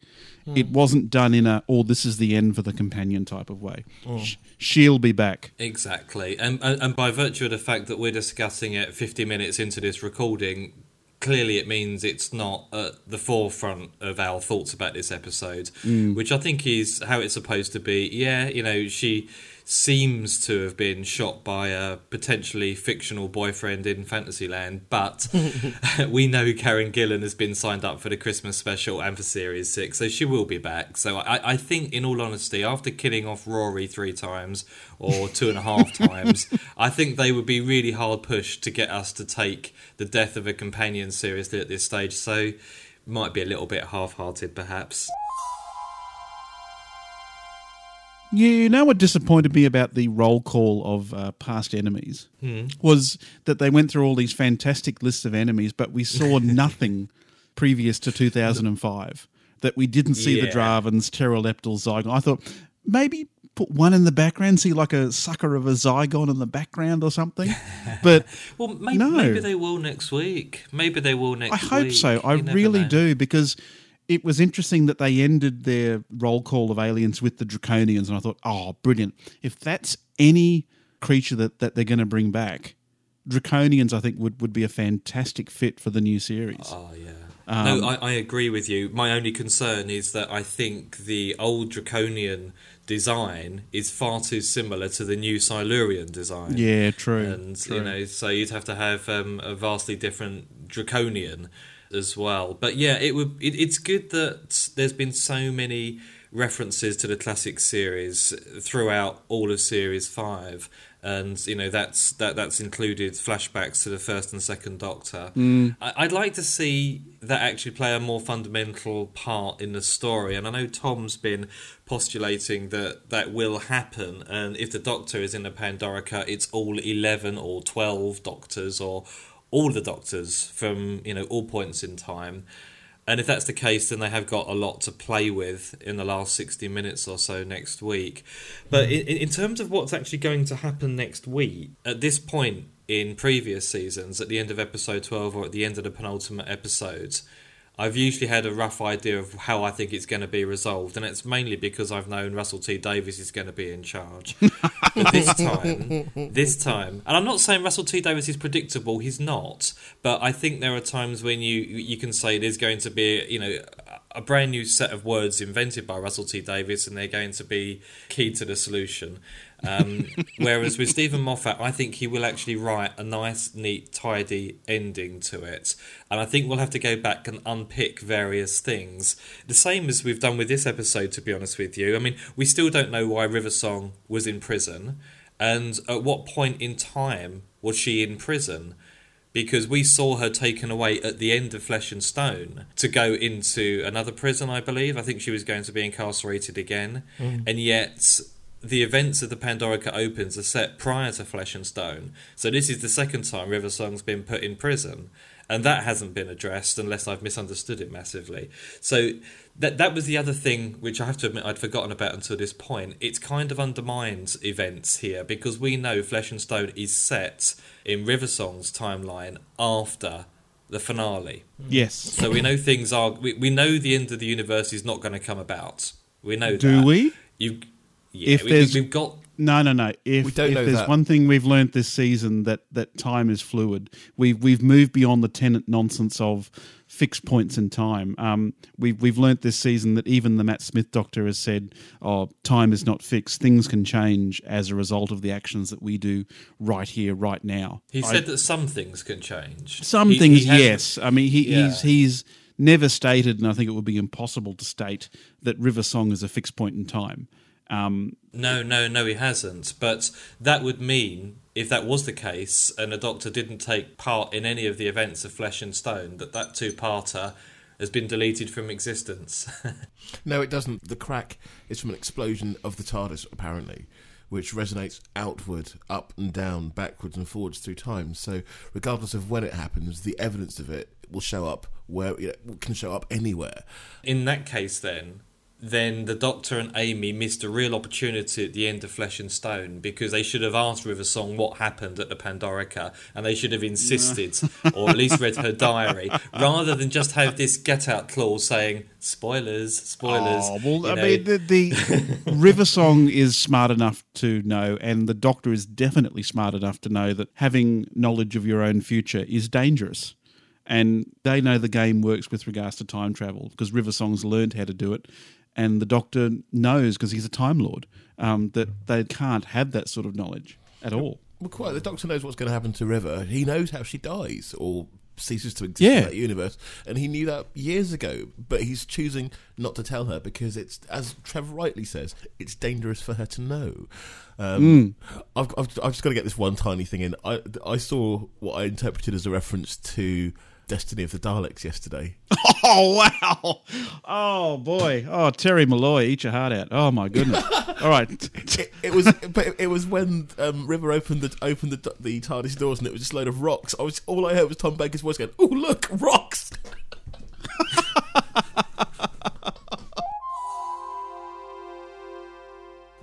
S2: Hmm. It wasn't done in a "oh, this is the end for the companion" type of way. Hmm. Sh- she'll be back.
S3: Exactly. And, and, and by virtue of the fact that we're discussing it 50 minutes into this recording, clearly it means it's not at the forefront of our thoughts about this episode, hmm. which I think is how it's supposed to be. Yeah, you know, she seems to have been shot by a potentially fictional boyfriend in Fantasyland, but we know Karen Gillan has been signed up for the Christmas special and for Series 6, so she will be back. So I, I think, in all honesty, after killing off Rory three times or two and a half times, I think they would be really hard pushed to get us to take the death of a companion seriously at this stage, so might be a little bit half hearted perhaps.
S2: You know what disappointed me about the roll call of uh, past enemies was that they went through all these fantastic lists of enemies, but we saw nothing previous to 2005. That we didn't see the
S3: Yeah.
S2: Drahvins, Terileptil, Zygon. I thought maybe put one in the background, see like a sucker of a Zygon in the background or something. But
S3: Well, maybe,
S2: No.
S3: maybe they will next week. Maybe they will next
S2: I
S3: week.
S2: hope so. I
S3: You never
S2: really
S3: know.
S2: do because it was interesting that they ended their roll call of aliens with the Draconians, and I thought, oh, brilliant! If that's any creature that, that they're going to bring back, Draconians, I think would, would be a fantastic fit for the new series.
S3: Oh yeah.
S2: Um,
S3: no, I, I agree with you. My only concern is that I think the old draconian design is far too similar to the new Silurian design.
S2: Yeah, true,
S3: And
S2: true.
S3: you know, so you'd have to have um, a vastly different draconian as well. But yeah, it would. It, it's good that there's been so many references to the classic series throughout all of series five and you know that's that that's included flashbacks to the first and second Doctor.
S2: Mm.
S3: I, I'd like to see that actually play a more fundamental part in the story, and I know Tom's been postulating that that will happen, and if the Doctor is in the Pandorica, it's all eleven or twelve Doctors or all the Doctors from you know all points in time. And if that's the case, then they have got a lot to play with in the last 60 minutes or so next week. But in, in terms of what's actually going to happen next week, at this point in previous seasons, at the end of episode 12 or at the end of the penultimate episodes, I've usually had a rough idea of how I think it's going to be resolved, and it's mainly because I've known Russell T Davies is going to be in charge. but this time, this time, and I'm not saying Russell T Davies is predictable; he's not. But I think there are times when you you can say there's going to be, you know, a brand new set of words invented by Russell T Davies, and they're going to be key to the solution. Um, whereas with Steven Moffat, I think he will actually write a nice, neat, tidy ending to it. And I think we'll have to go back and unpick various things. The same as we've done with this episode, to be honest with you. I mean, we still don't know why River Song was in prison, and at what point in time was she in prison because we saw her taken away at the end of Flesh and Stone to go into another prison, I believe. I think she was going to be incarcerated again.
S4: Mm.
S3: And yet, the events of the Pandorica Opens are set prior to Flesh and Stone. So, this is the second time River Song's been put in prison. And that hasn't been addressed unless I've misunderstood it massively. So, that that was the other thing which I have to admit I'd forgotten about until this point. It's kind of undermines events here because we know Flesh and Stone is set in River Song's timeline after the finale. Mm.
S2: Yes.
S3: So we know things are. We, we know the end of the universe is not going to come about. We know
S2: Do
S3: that.
S2: we?
S3: You. Yeah,
S2: if
S3: we,
S2: there's
S3: we've got.
S2: no, no, no. If,
S4: We don't
S2: if
S4: know
S2: there's
S4: that.
S2: one thing we've learned this season that that time is fluid. We've we've moved beyond the Tennant nonsense of fixed points in time. Um, we've we've learnt this season that even the Matt Smith Doctor has said, "Oh, time is not fixed. Things can change as a result of the actions that we do right here, right now."
S3: He
S2: I-
S3: said that some things can change.
S2: Some
S3: He-
S2: things,
S3: he
S2: yes. I mean, he,
S3: Yeah.
S2: he's he's never stated, and I think it would be impossible to state that River Song is a fixed point in time. Um,
S3: No, no, no, he hasn't. But that would mean, if that was the case, and the Doctor didn't take part in any of the events of Flesh and Stone, that that two-parter has been deleted from existence.
S4: No, it doesn't. The crack is from an explosion of the TARDIS, apparently, which resonates outward, up and down, backwards and forwards through time. So, regardless of when it happens, the evidence of it will show up where you know, can show up anywhere.
S3: in that case, then, then the Doctor and Amy missed a real opportunity at the end of Flesh and Stone because they should have asked River Song what happened at the Pandorica, and they should have insisted, or at least read her diary, rather than just have this get-out clause saying "spoilers, spoilers."
S2: Oh, well,
S3: you
S2: I mean, the, the River Song is smart enough to know, and the Doctor is definitely smart enough to know that having knowledge of your own future is dangerous. And they know the game works with regards to time travel because River Song's learned how to do it, and the Doctor knows because he's a Time Lord um, that they can't have that sort of knowledge at all.
S4: Well, quite. The Doctor knows what's going to happen to River. He knows how she dies or ceases to exist
S2: Yeah.
S4: in that universe, and he knew that years ago. But he's choosing not to tell her because it's, as Trevor rightly says, it's dangerous for her to know. Um, I've, I've, I've just got to get this one tiny thing in. I, I saw what I interpreted as a reference to Destiny of the Daleks yesterday.
S2: Oh wow! Oh boy! Oh Terry Malloy, eat your heart out. Oh my goodness! All right,
S4: it, it was, but it, it was when um, River opened the opened the, the TARDIS doors, and it was just a load of rocks. I was all I heard was Tom Baker's voice going, "Oh look, rocks!"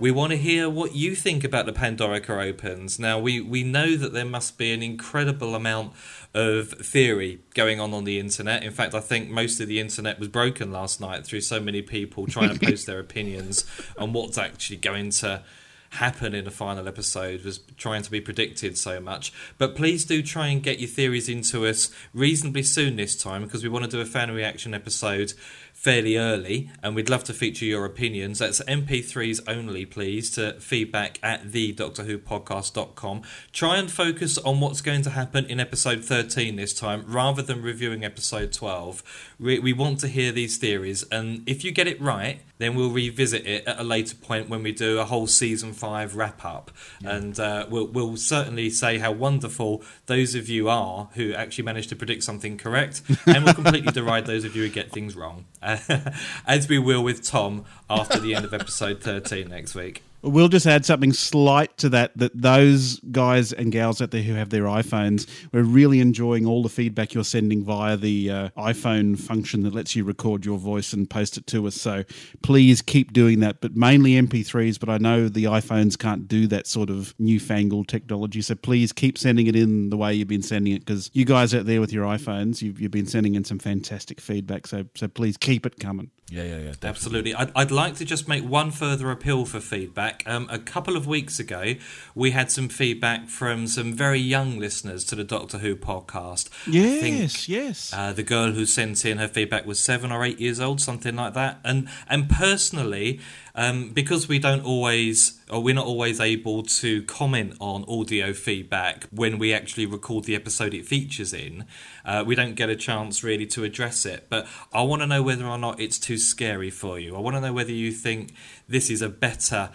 S3: We want to hear what you think about the Pandorica Opens. Now, we, we know that there must be an incredible amount of theory going on on the internet. In fact, I think most of the internet was broken last night through so many people trying to post their opinions on what's actually going to happen in the final episode was trying to be predicted so much. But please do try and get your theories into us reasonably soon this time because we want to do a fan reaction episode fairly early, and we'd love to feature your opinions. That's MP3s only, please, to feedback at the Doctor Who podcast.com. Try and focus on what's going to happen in episode 13 this time rather than reviewing episode 12. We, we want to hear these theories, and if you get it right, then we'll revisit it at a later point when we do a whole season 5 wrap up. And uh, we'll, we'll certainly say how wonderful those of you are who actually managed to predict something correct, and we'll completely deride those of you who get things wrong. as we will with Tom after the end of episode 13 next week.
S2: We'll just add something slight to that that those guys and gals out there who have their iPhones, we're really enjoying all the feedback you're sending via the uh, iPhone function that lets you record your voice and post it to us. So please keep doing that, but mainly MP3s. But I know the iPhones can't do that sort of newfangled technology. So please keep sending it in the way you've been sending it because you guys out there with your iPhones, you've, you've been sending in some fantastic feedback. So, so please keep it coming.
S4: Yeah, yeah, yeah.
S3: Absolutely. I'd, I'd like to just make one further appeal for feedback. Um, a couple of weeks ago, we had some feedback from some very young listeners to the Doctor Who podcast.
S2: Yes,
S3: think,
S2: yes.
S3: Uh, the girl who sent in her feedback was seven or eight years old, something like that. And and personally, um, because we don't always, or we're not always able to comment on audio feedback when we actually record the episode it features in, uh, we don't get a chance really to address it. But I want to know whether or not it's too scary for you. I want to know whether you think this is a better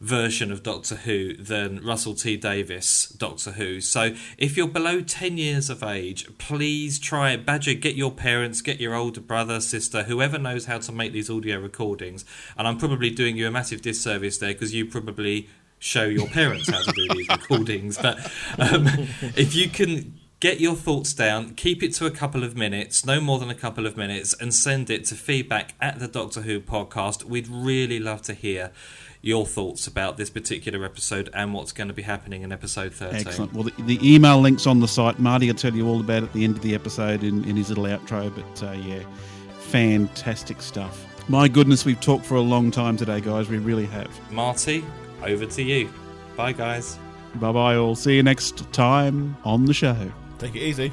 S3: version of Doctor Who than Russell T Davies Doctor Who. So if you're below 10 years of age, please try it. Badger, get your parents, get your older brother, sister, whoever knows how to make these audio recordings. And I'm probably doing you a massive disservice there because you probably show your parents how to do these recordings. But um, if you can get your thoughts down, keep it to a couple of minutes, no more than a couple of minutes, and send it to feedback at the Doctor Who podcast. We'd really love to hear your thoughts about this particular episode and what's going to be happening in episode 13.
S2: Excellent. Well, the, the email link's on the site. Marty will tell you all about it at the end of the episode in, in his little outro. But uh, yeah, fantastic stuff. My goodness, we've talked for a long time today, guys. We really have.
S3: Marty, over to you. Bye, guys.
S2: Bye bye, all. See you next time on the show.
S4: Take it easy.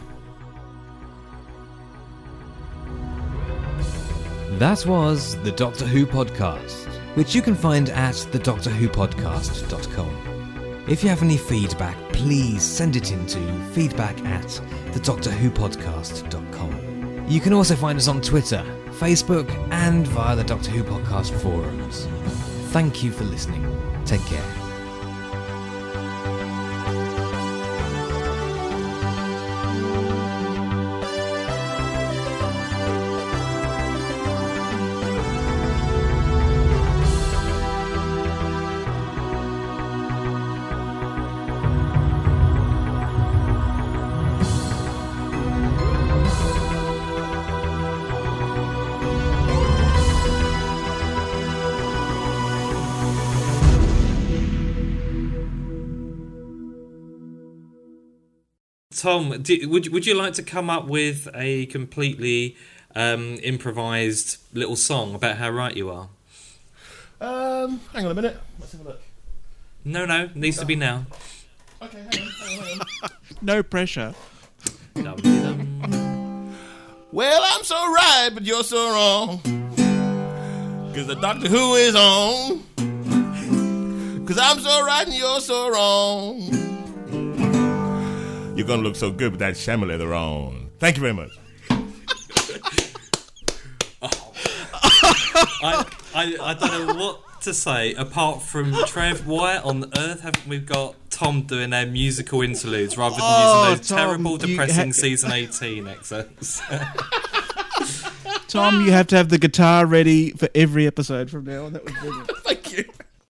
S1: That was the Doctor Who podcast, which you can find at thedoctorwhopodcast.com. If you have any feedback, please send it in to feedback at thedoctorwhopodcast.com. You can also find us on Twitter, Facebook, and via the Doctor Who podcast forums. Thank you for listening. Take care.
S3: Tom, do, would, would you like to come up with a completely um, improvised little song about how right you are?
S4: Um, hang on a minute. Let's have a look.
S3: No, no, needs to be now.
S4: Okay, hang on, hang on, hang on.
S2: No pressure.
S4: Well, I'm so right, but you're so wrong. Cause the Doctor Who is on. Cause I'm so right and you're so wrong. You're gonna look so good with that chamois leather on. Thank you very much.
S3: I, I, I don't know what to say apart from Trev. Why on earth haven't we got Tom doing their musical interludes rather than
S2: Oh,
S3: using those
S2: Tom,
S3: terrible, depressing
S2: ha-
S3: season 18 excerpts?
S2: Tom, you have to have the guitar ready for every episode from now on. That was brilliant.
S4: Thank you.